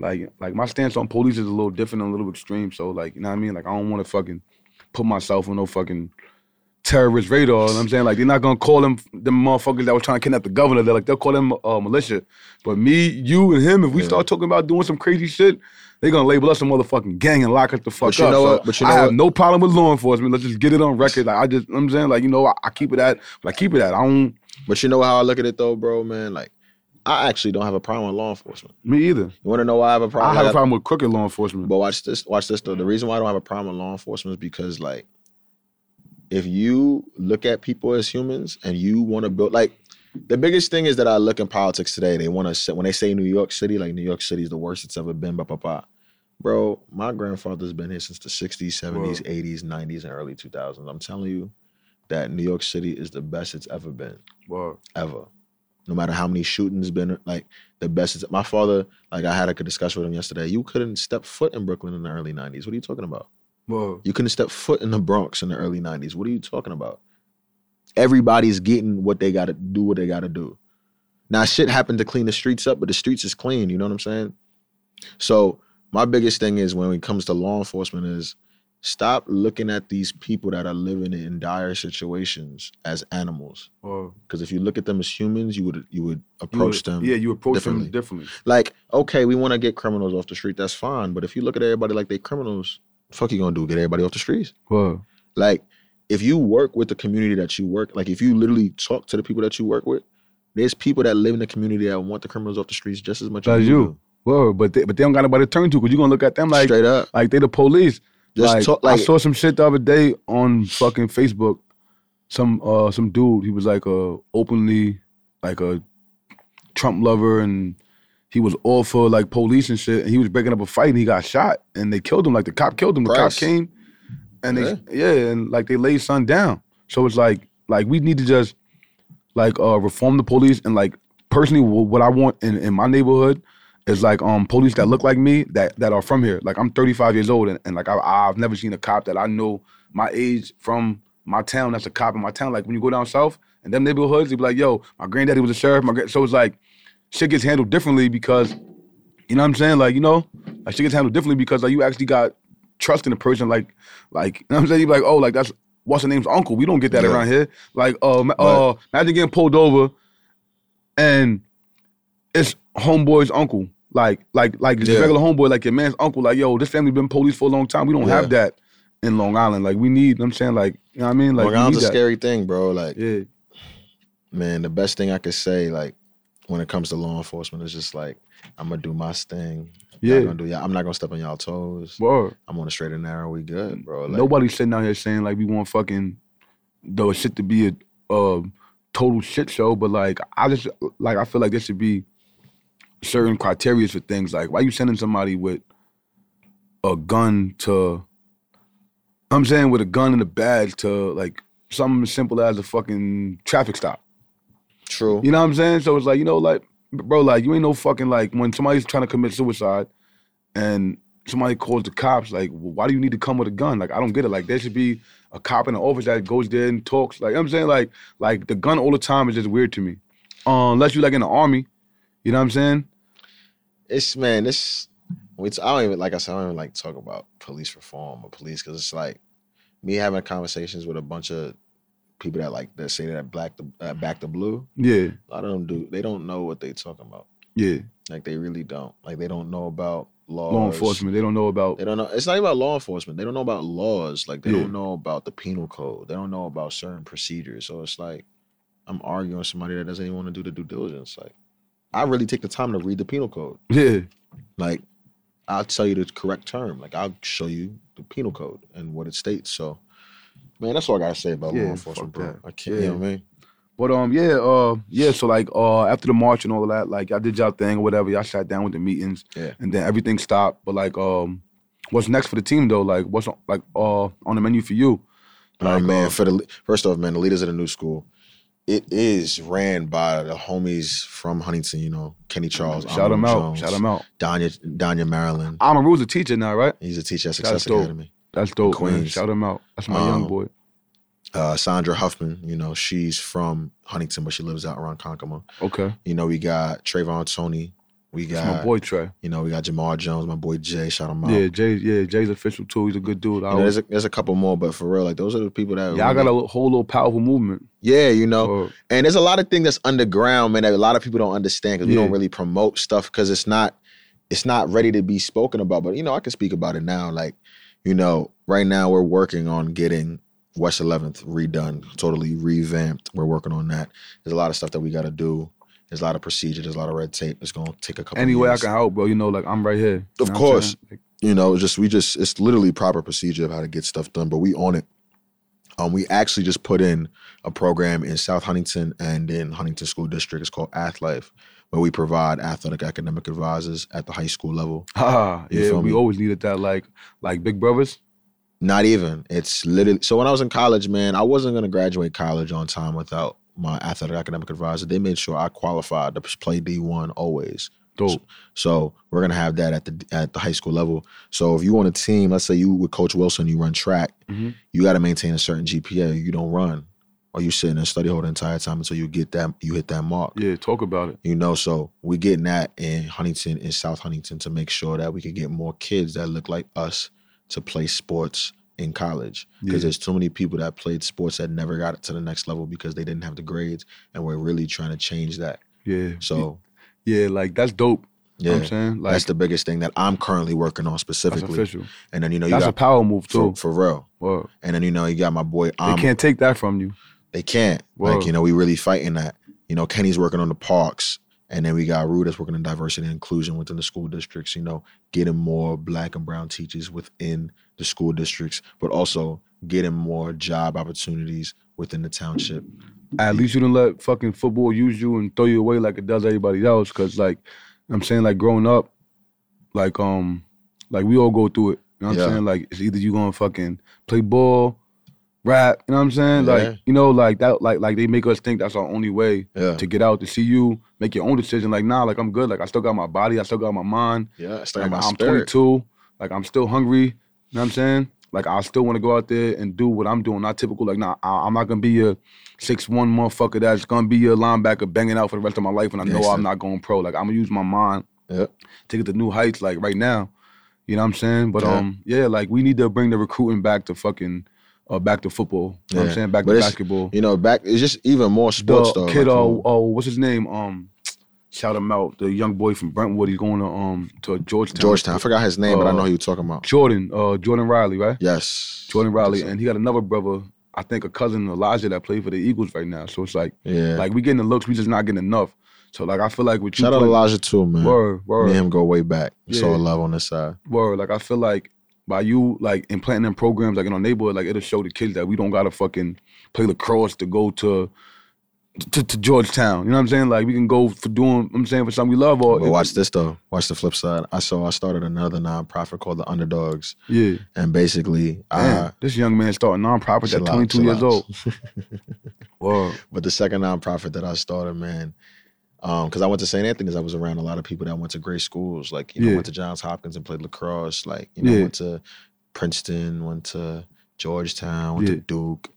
like, like my stance on police is a little different and a little extreme. So like, you know what I mean? Like I don't want to fucking put myself in no fucking terrorist radar. You know what I'm saying? Like they're not gonna call them them motherfuckers that was trying to kidnap the governor. They're like they'll call them uh, militia. But me, you, and him, if we Yeah. start talking about doing some crazy shit, they're gonna label us a motherfucking gang and lock us the fuck But you up. know what? But you I know have what? no problem with law enforcement. Let's just get it on record. Like I just, you know I'm saying, like you know, I, I keep it at, but I keep it at. I don't. But you know how I look at it though, bro, man? Like, I actually don't have a problem with law enforcement. Me either. You want to know why I have a problem? I have a problem with crooked law enforcement. But watch this. Watch this though. The reason why I don't have a problem with law enforcement is because like, if you look at people as humans and you want to build like. The biggest thing is that I look in politics today. They want to when they say New York City, like New York City is the worst it's ever been. Blah, blah, blah. Bro, my grandfather's been here since the 60s, 70s, Whoa. 80s, 90s, and early 2000s. I'm telling you that New York City is the best it's ever been. Well, ever. No matter how many shootings been like the best. It's, my father, like I had a discussion with him yesterday. You couldn't step foot in Brooklyn in the early '90s. What are you talking about? Well, You couldn't step foot in the Bronx in the early '90s. What are you talking about? Everybody's getting what they got to do. What they got to do. Now shit happened to clean the streets up, but the streets is clean. You know what I'm saying? So my biggest thing is when it comes to law enforcement is stop looking at these people that are living in dire situations as animals. Because if you look at them as humans, you would you would you approach would- them. Yeah, you approach differently. them differently. Like, okay, we want to get criminals off the street. That's fine. But if you look at everybody like they criminals, fuck you gonna do? Get everybody off the streets? Well, Like, if you work with the community that you work, like if you literally talk to the people that you work with, there's people that live in the community that want the criminals off the streets just as much That's as you. well, but they, but they don't got nobody to turn to because you're gonna look at them like Straight up. like they the police. Just like, talk I saw some shit the other day on fucking Facebook. Some uh some dude, he was like a openly like a Trump lover and he was all for like police and shit. And he was breaking up a fight and he got shot and they killed him. Like the cop killed him. The Price. cop came and they yeah, and like they laid son down. So it's like like we need to just like uh reform the police and like personally what I want in, in my neighborhood is like um police that look like me that that are from here. Like I'm 35 years old and, and like I, I've never seen a cop that I know my age from my town that's a cop in my town. Like when you go down south and them neighborhoods, they be like, yo, my granddaddy was a sheriff. My so it's like shit gets handled differently because you know what I'm saying? Like, you know, like shit gets handled differently because like you actually got trust in a person. Like, like you know what I'm saying? You be like, oh, like that's what's the name's uncle. We don't get that Yeah. around here. Like, uh, Right. uh, imagine getting pulled over and it's homeboy's uncle. Like, like, like Yeah. regular homeboy, like your man's uncle. Like, yo, this family been police for a long time. We don't Yeah. have that in Long Island. Like, we need. you know what I'm saying, like, you know what I mean? Like, Long Island's a that. scary thing, bro. Like, Yeah, man, the best thing I could say, like, when it comes to law enforcement, it's just like, I'm gonna do my thing. Yeah. Not gonna do. I'm not gonna step on y'all toes. word. I'm on the straight and narrow. We good, bro. Like, Nobody's sitting out here saying like we want fucking the shit to be a uh, total shit show, but like I just like I feel like there should be certain criteria for things. Like, why you sending somebody with a gun to? I'm saying with a gun and a badge to like something as simple as a fucking traffic stop. True. You know what I'm saying? So it's like, you know, like, bro, like, you ain't no fucking, like, when somebody's trying to commit suicide and somebody calls the cops, like, well, why do you need to come with a gun? Like, I don't get it. Like, there should be a cop in the office that goes there and talks. Like, you know what I'm saying? Like, like the gun all the time is just weird to me. Um, unless you like in the army. You know what I'm saying? it's man, this we t- I don't even like I said, I don't even like talk about police reform or police because it's like me having conversations with a bunch of people that like that say that black the uh, back the blue. Yeah, A lot of them do. They don't know what they're talking about. yeah. Like they really don't. Like they don't know about laws. Law enforcement, they don't know about They don't know. It's not even about law enforcement. They don't know about laws. Like they Yeah. don't know about the penal code. They don't know about certain procedures. So it's like I'm arguing with somebody that doesn't even want to do the due diligence. Like I really take the time to read the penal code. Yeah. Like I'll tell you the correct term. Like I'll show you the penal code and what it states. So man, that's all I gotta say about Yeah, law enforcement, bro. I can't. You know what I mean? But um, yeah, uh, yeah. So like, uh, after the march and all of that, like, y'all did y'all thing or whatever. Y'all sat down with the meetings, Yeah. and then everything stopped. But like, um, what's next for the team though? Like, what's on, like uh on the menu for you? Oh Like, man, uh, for the first off, man, the leaders of the new school, it is ran by the homies from Huntington. You know, Kenny Charles, shout them Arnold out, Jones, shout them out. Danya, Danya Maryland. Amaru's a teacher now, right? He's a teacher at Success. Academy. That's dope, man. Queens. Shout him out. That's my Um, young boy. Uh, Sandra Huffman, you know, she's from Huntington, but she lives out around Konkoma. Okay, You know, we got Trayvon Tony. We that's my boy Trey. you know, we got Jamar Jones, my boy Jay. Shout him out. Yeah, Jay. Yeah, Jay's official too. He's a good dude. You know, there's a, there's a couple more, but for real, like those are the people that. yeah, I got a whole little powerful movement. Yeah, you know, Uh, and there's a lot of things that's underground, man. That a lot of people don't understand because we don't really promote stuff because it's not, it's not ready to be spoken about. But you know, I can speak about it now. Like, you know, right now we're working on getting West 11th redone, totally revamped. We're working on that. There's a lot of stuff that we got to do. There's a lot of procedure. There's a lot of red tape. It's gonna take a couple. any way I can help, bro. You know, like I'm right here. You Of know course. Like, you know, just we just it's literally proper procedure of how to get stuff done, but we on it. Um, we actually just put in a program in South Huntington and in Huntington School District. It's called AthLife, where we provide athletic academic advisors at the high school level. Ah, You yeah, we me? always needed that, like, like big brothers. Not even. It's literally so when I was in college, man, I wasn't gonna graduate college on time without my athletic academic advisor. They made sure I qualified to play D1 always. Dope. So we're gonna have that at the at the high school level. So if you on a team, let's say you with Coach Wilson, you run track, Mhm. you got to maintain a certain GPA. You don't run, or you sit in a study hall the entire time until you get that you hit that mark. Yeah, talk about it. You know, so we're getting that in Huntington, in South Huntington, to make sure that we can get more kids that look like us to play sports in college. Because Yeah. there's too many people that played sports that never got it to the next level because they didn't have the grades, and we're really trying to change that. Yeah. So yeah, like that's dope. You know yeah, what I'm saying? Like that's the biggest thing that I'm currently working on that's specifically. official. And then you know you That's a got power move too. for real. Word. And then you know you got my boy. They Um, can't take that from you. They can't. Like, you know, we really fighting that. You know, Kenny's working on the parks. And then we got Rue that's working on diversity and inclusion within the school districts, you know, getting more black and brown teachers within the school districts, but also getting more job opportunities within the township. At least you didn't let fucking football use you and throw you away like it does everybody else. Cause like I'm saying, like growing up, like um, like we all go through it. You know what Yeah. I'm saying? Like it's either you gonna fucking play ball, rap. You know what I'm saying? Yeah. Like you know, like that. Like like they make us think that's our only way Yeah. to get out to see you make your own decision. Like nah, like I'm good. Like I still got my body. I still got my mind. Yeah. It's like Like, my I'm spirit. 22. Like I'm still hungry. You know what I'm saying? Like I still want to go out there and do what I'm doing. Not typical. Like nah, I, I'm not gonna be a six one motherfucker that's gonna be a linebacker banging out for the rest of my life. And I know. I'm not going pro. Like I'm gonna use my mind Yep. to get to new heights. Like right now, you know what I'm saying? But Yeah. um, yeah, like we need to bring the recruiting back to fucking uh back to football. You know what I'm saying? Back But to basketball. You know, back, it's just even more sports, the though. kid, like, oh, what's his name? Um, shout him out. The young boy from Brentwood. He's going to um to Georgetown. Georgetown. I forgot his name, but I Uh, know who you're talking about. Jordan, uh, Jordan Riley, right? Yes. Jordan Riley, and he got another brother, I think a cousin Elijah that played for the Eagles right now. So it's like, Yeah. like we getting the looks, we just not getting enough. So like I feel like with you, Shout out Elijah, too, man. word, Me word, and him go way back. We saw love on this side. word. Like I feel like by you like implanting in programs like in our neighborhood, like it'll show the kids that we don't gotta fucking play lacrosse to go to to, to Georgetown. You know what I'm saying? Like we can go for doing. I'm saying for something we love. Or But watch this though. Watch the flip side. I saw I started another nonprofit called the Underdogs, Yeah. and basically, Damn, I this young man starting nonprofit chill at 22 years out. old. Whoa. But the second nonprofit that I started, man, Um, because I went to St. Anthony's, I was around a lot of people that went to great schools. Like, you know, Yeah. went to Johns Hopkins and played lacrosse. Like, you know, Yeah. went to Princeton, went to Georgetown, went Yeah. to Duke.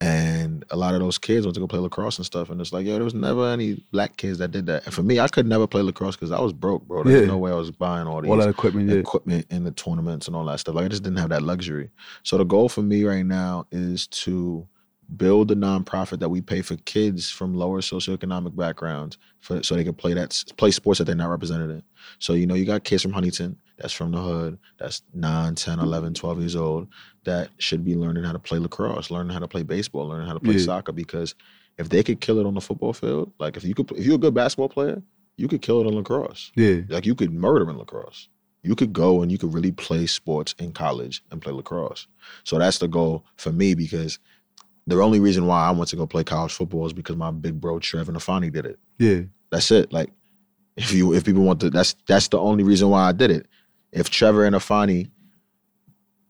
And a lot of those kids went to go play lacrosse and stuff. And it's like, yo, there was never any black kids that did that. And for me, I could never play lacrosse because I was broke, bro. There's Yeah. no way I was buying all these All that equipment, equipment in the tournaments and all that stuff. Like I just didn't have that luxury. So the goal for me right now is to build a nonprofit that we pay for kids from lower socioeconomic backgrounds for so they can play that play sports that they're not represented in. So you know you got kids from Huntington that's from the hood that's 9, 10, 11, 12 years old that should be learning how to play lacrosse, learning how to play baseball, learning how to play Yeah. soccer because if they could kill it on the football field, like if you could if you're a good basketball player, you could kill it on lacrosse. Yeah. Like you could murder in lacrosse. You could go and you could really play sports in college and play lacrosse. So that's the goal for me because the only reason why I went to go play college football is because my big bro Trevor Nafani did it. Yeah. That's it. Like if you if people want to that's that's the only reason why I did it. If Trevor Nafani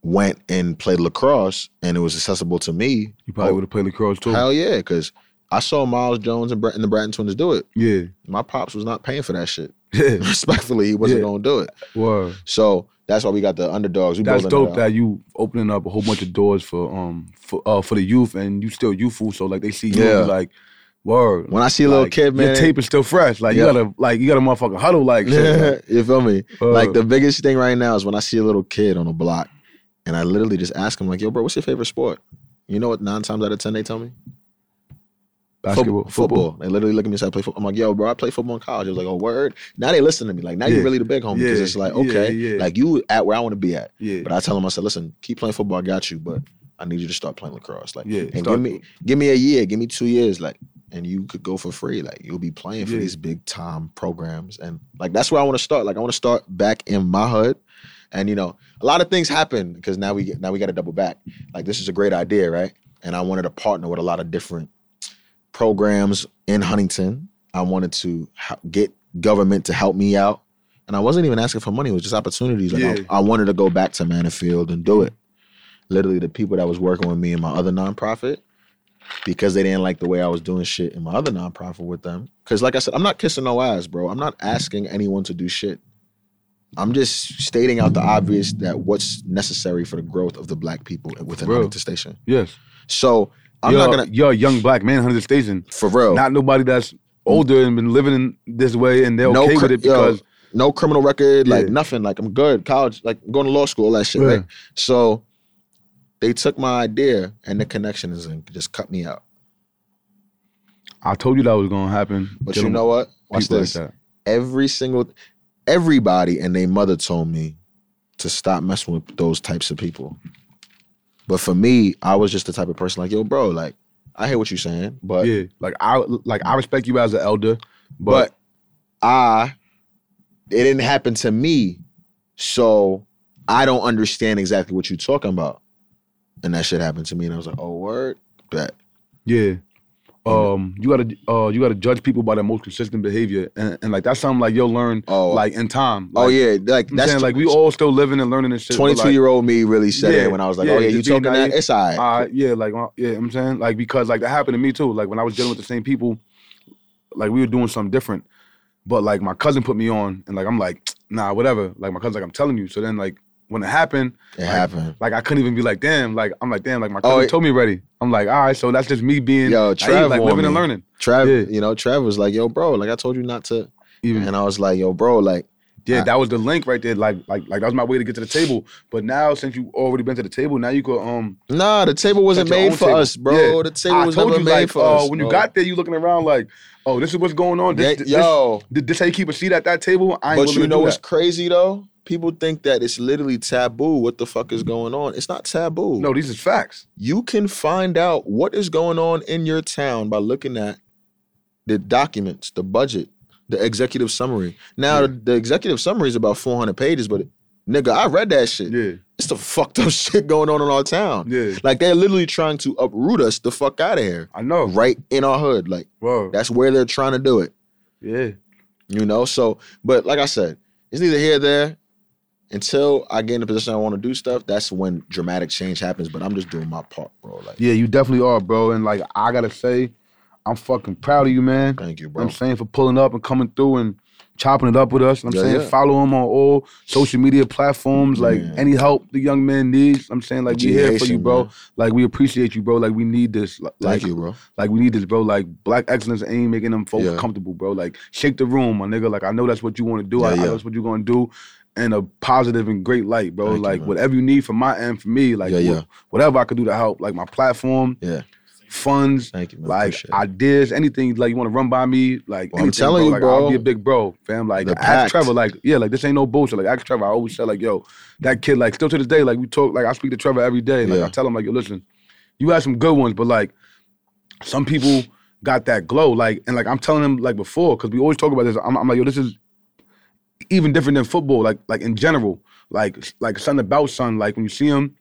went and played lacrosse and it was accessible to me, You probably oh, would have played lacrosse too. hell yeah, because I saw Miles Jones and, Brett, and the Bratton twins do it. Yeah. My pops was not paying for that shit. Respectfully, he wasn't gonna do it. Word. So that's why we got the underdogs. We That's dope that you opening up a whole bunch of doors for um for uh for the youth and you still youthful so like they see you Yeah. like word When I see a little like, kid, man, your tape is still fresh like Yeah. you gotta like you gotta motherfucking huddle like shit. you feel me? Word. Like the biggest thing right now is when I see a little kid on a block, and I literally just ask him like, "Yo, bro, what's your favorite sport?" You know what? Nine times out of ten, they tell me basketball Football. football, They literally look at me and say, "I play football." I'm like, "Yo, bro, I play football in college." I was like, "Oh, word." Now they listen to me. Like now Yeah. you're really the big homie because Yeah. it's like, okay, yeah. like you at where I want to be at. yeah But I tell them, I said, "Listen, keep playing football. I got you, but I need you to start playing lacrosse. Like, yeah and start- give me give me a year, give me two years, like, and you could go for free. Like, you'll be playing for these big time programs, and like that's where I want to start. Like, I want to start back in my hood, and you know, a lot of things happen because now we get now we got to double back. Like, this is a great idea, right? And I wanted to partner with a lot of different programs in Huntington. I wanted to ha- get government to help me out. And I wasn't even asking for money. It was just opportunities. Like Yeah. I, I wanted to go back to Manifield and do it. Literally, the people that was working with me in my other nonprofit, because they didn't like the way I was doing shit in my other nonprofit with them. Because, like I said, I'm not kissing no ass, bro. I'm not asking anyone to do shit. I'm just stating out the obvious that what's necessary for the growth of the black people within Bro. Huntington Station. yes So I'm you're, not gonna you're a young black man Huntington Station for real. not nobody that's older and been living in this way and they're No okay cri- with it yo, because no criminal record, like Yeah. nothing. Like I'm good. College, like I'm going to law school, all that shit, Yeah. right? So they took my idea and the connections and just cut me out. I told you that was gonna happen But Dealing you know what? Watch this. like. Every single, everybody and their mother told me to stop messing with those types of people. But for me, I was just the type of person like, yo, bro, like I hear what you're saying, but yeah like I like I respect you as an elder but, but, I it didn't happen to me. So I don't understand exactly what you're talking about. And that shit happened to me. And I was like, oh word. That Yeah. Um, you gotta uh you gotta judge people by their most consistent behavior. And, and like that's something like you'll learn oh like in time. oh yeah. Like that's saying like we all still living and learning this shit. 22 like, year old me really said Yeah, it when I was like, yeah, oh yeah, you talking that? It's all right. Uh, yeah, like yeah, I'm saying like because like that happened to me too. Like when I was dealing with the same people, like we were doing something different. But like my cousin put me on, and like I'm like, nah, whatever. Like my cousin's like, I'm telling you. So then like when it happened, it happened. like I couldn't even be like, damn. Like I'm like, damn. Like my Oh, cousin it- told me already. I'm like, all right. So that's just me being Yo, Trev like living and learning. Trav, Yeah. you know, Trav was like, yo, bro, like I told you not to. Even And I was like, yo, bro, like, yeah, I- that was the link right there. Like like like that was my way to get to the table. But now since you already been to the table, now you could um. nah, the table wasn't made for table. us, bro. Yeah. The table I was told never you made like for uh, us. when you got there, you looking around like, oh, this is what's going on. This, Yeah, this, yo, this, this how you keep a seat at that table. I ain't but you know what's that. crazy though? People think that it's literally taboo. What the fuck is going on? It's not taboo. No, these is facts. you can find out what is going on in your town by looking at the documents, the budget, the executive summary. Now, Yeah. the, the executive summary is about 400 pages, but nigga, I read that shit. Yeah, it's the fucked up shit going on in our town. Yeah. Like they're literally trying to uproot us the fuck out of here. I know. Right in our hood. Like Whoa. that's where they're trying to do it. Yeah. You know? So, but like I said, it's neither here or there. Until I get in a position I want to do stuff, that's when dramatic change happens. But I'm just doing my part, bro. Like, Yeah, you definitely are, bro. And like I gotta say, I'm fucking proud of you, man. thank you, You know bro. I'm saying for pulling up and coming through and chopping it up with us. You know I'm Yeah, saying yeah. follow him on all social media platforms. Like Yeah. any help the young man needs. I'm saying like we here for you, bro. man. Like we appreciate you, bro. Like we need this. Like, Thank you, bro. Like we need this, bro. Like black excellence ain't making them folks Yeah. comfortable, bro. Like shake the room, my nigga. Like I know that's what you want to do. I, I know that's what you're gonna do. In a positive and great light, bro. Thank like man. whatever you need from my end, for me, like Yeah, yeah. whatever I could do to help, like my platform, Yeah. funds, Thank you, man. like Appreciate ideas, anything like you want to run by me, like Well, I'm telling bro. you, like, bro. I'll be a big bro, fam. Like The ask pact. Trevor, like yeah, like this ain't no bullshit. Like ask Trevor. I always say like yo, that kid, like still to this day, like we talk, like I speak to Trevor every day. Like Yeah. I tell him like yo, listen, you had some good ones, but like some people got that glow, like and like I'm telling him like before, because we always talk about this. I'm, I'm like yo, this is even different than football, like like in general, like like something about son. Like when you see him,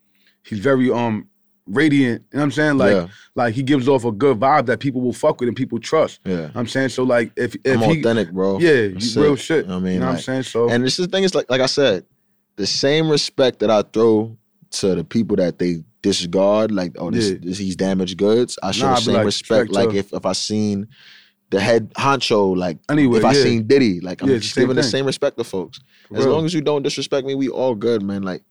he's very um radiant. You know what I'm saying? Like yeah, like he gives off a good vibe that people will fuck with and people trust. yeah. I'm saying so like if if I'm he authentic, bro. yeah That's you real it. shit. You know what I you mean, know what I'm saying? So And this is the thing is like like I said, the same respect that I throw to the people that they disregard, like oh this, Yeah. this he's damaged goods. I show Nah, the same like, respect. respect Like if if I seen the head honcho, like Anyway, if I yeah. seen Diddy, like I'm Yeah, just giving the same respect to folks. for As real. long as you don't disrespect me, we all good, man. Like,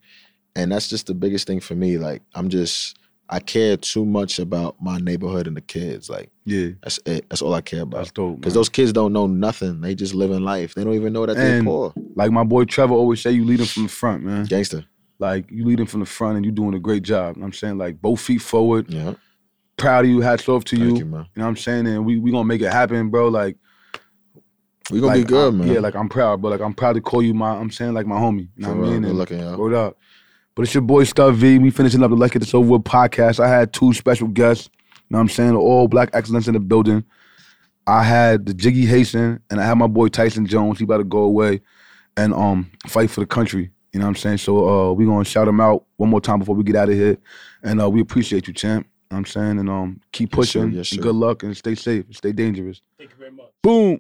and that's just the biggest thing for me. Like, I'm just I care too much about my neighborhood and the kids. Like, yeah, that's it. That's all I care that's about. dope. Because those kids don't know nothing. They just living life. They don't even know that they're poor. like my boy Trevor always say, you lead them from the front, man. Gangster. Like you lead them from the front and you're doing a great job. You know I'm saying like both feet forward. Yeah. Proud of you. Hats off to you. Thank You you, know what I'm saying? And we we gonna make it happen, bro. Like We gonna like, be good, I'm- man. Yeah, like I'm proud, but like I'm proud to call you my. I'm saying like my homie. You know For what I mean? Good looking, y'all. Word up. But it's your boy Stub V. We finishing up the Let's Get This Over With podcast. I had two special guests. You know what I'm saying? All black excellence in the building. I had the Jiggy Hasten and I had my boy Tyson Jones. He about to go away and um fight for the country. You know what I'm saying? So uh we gonna shout him out one more time before we get out of here. And uh we appreciate you, champ. You know what I'm saying? And um keep Yes, sir. pushing. Yes, and sir. good luck and stay safe. Stay dangerous. Thank you very much. Boom.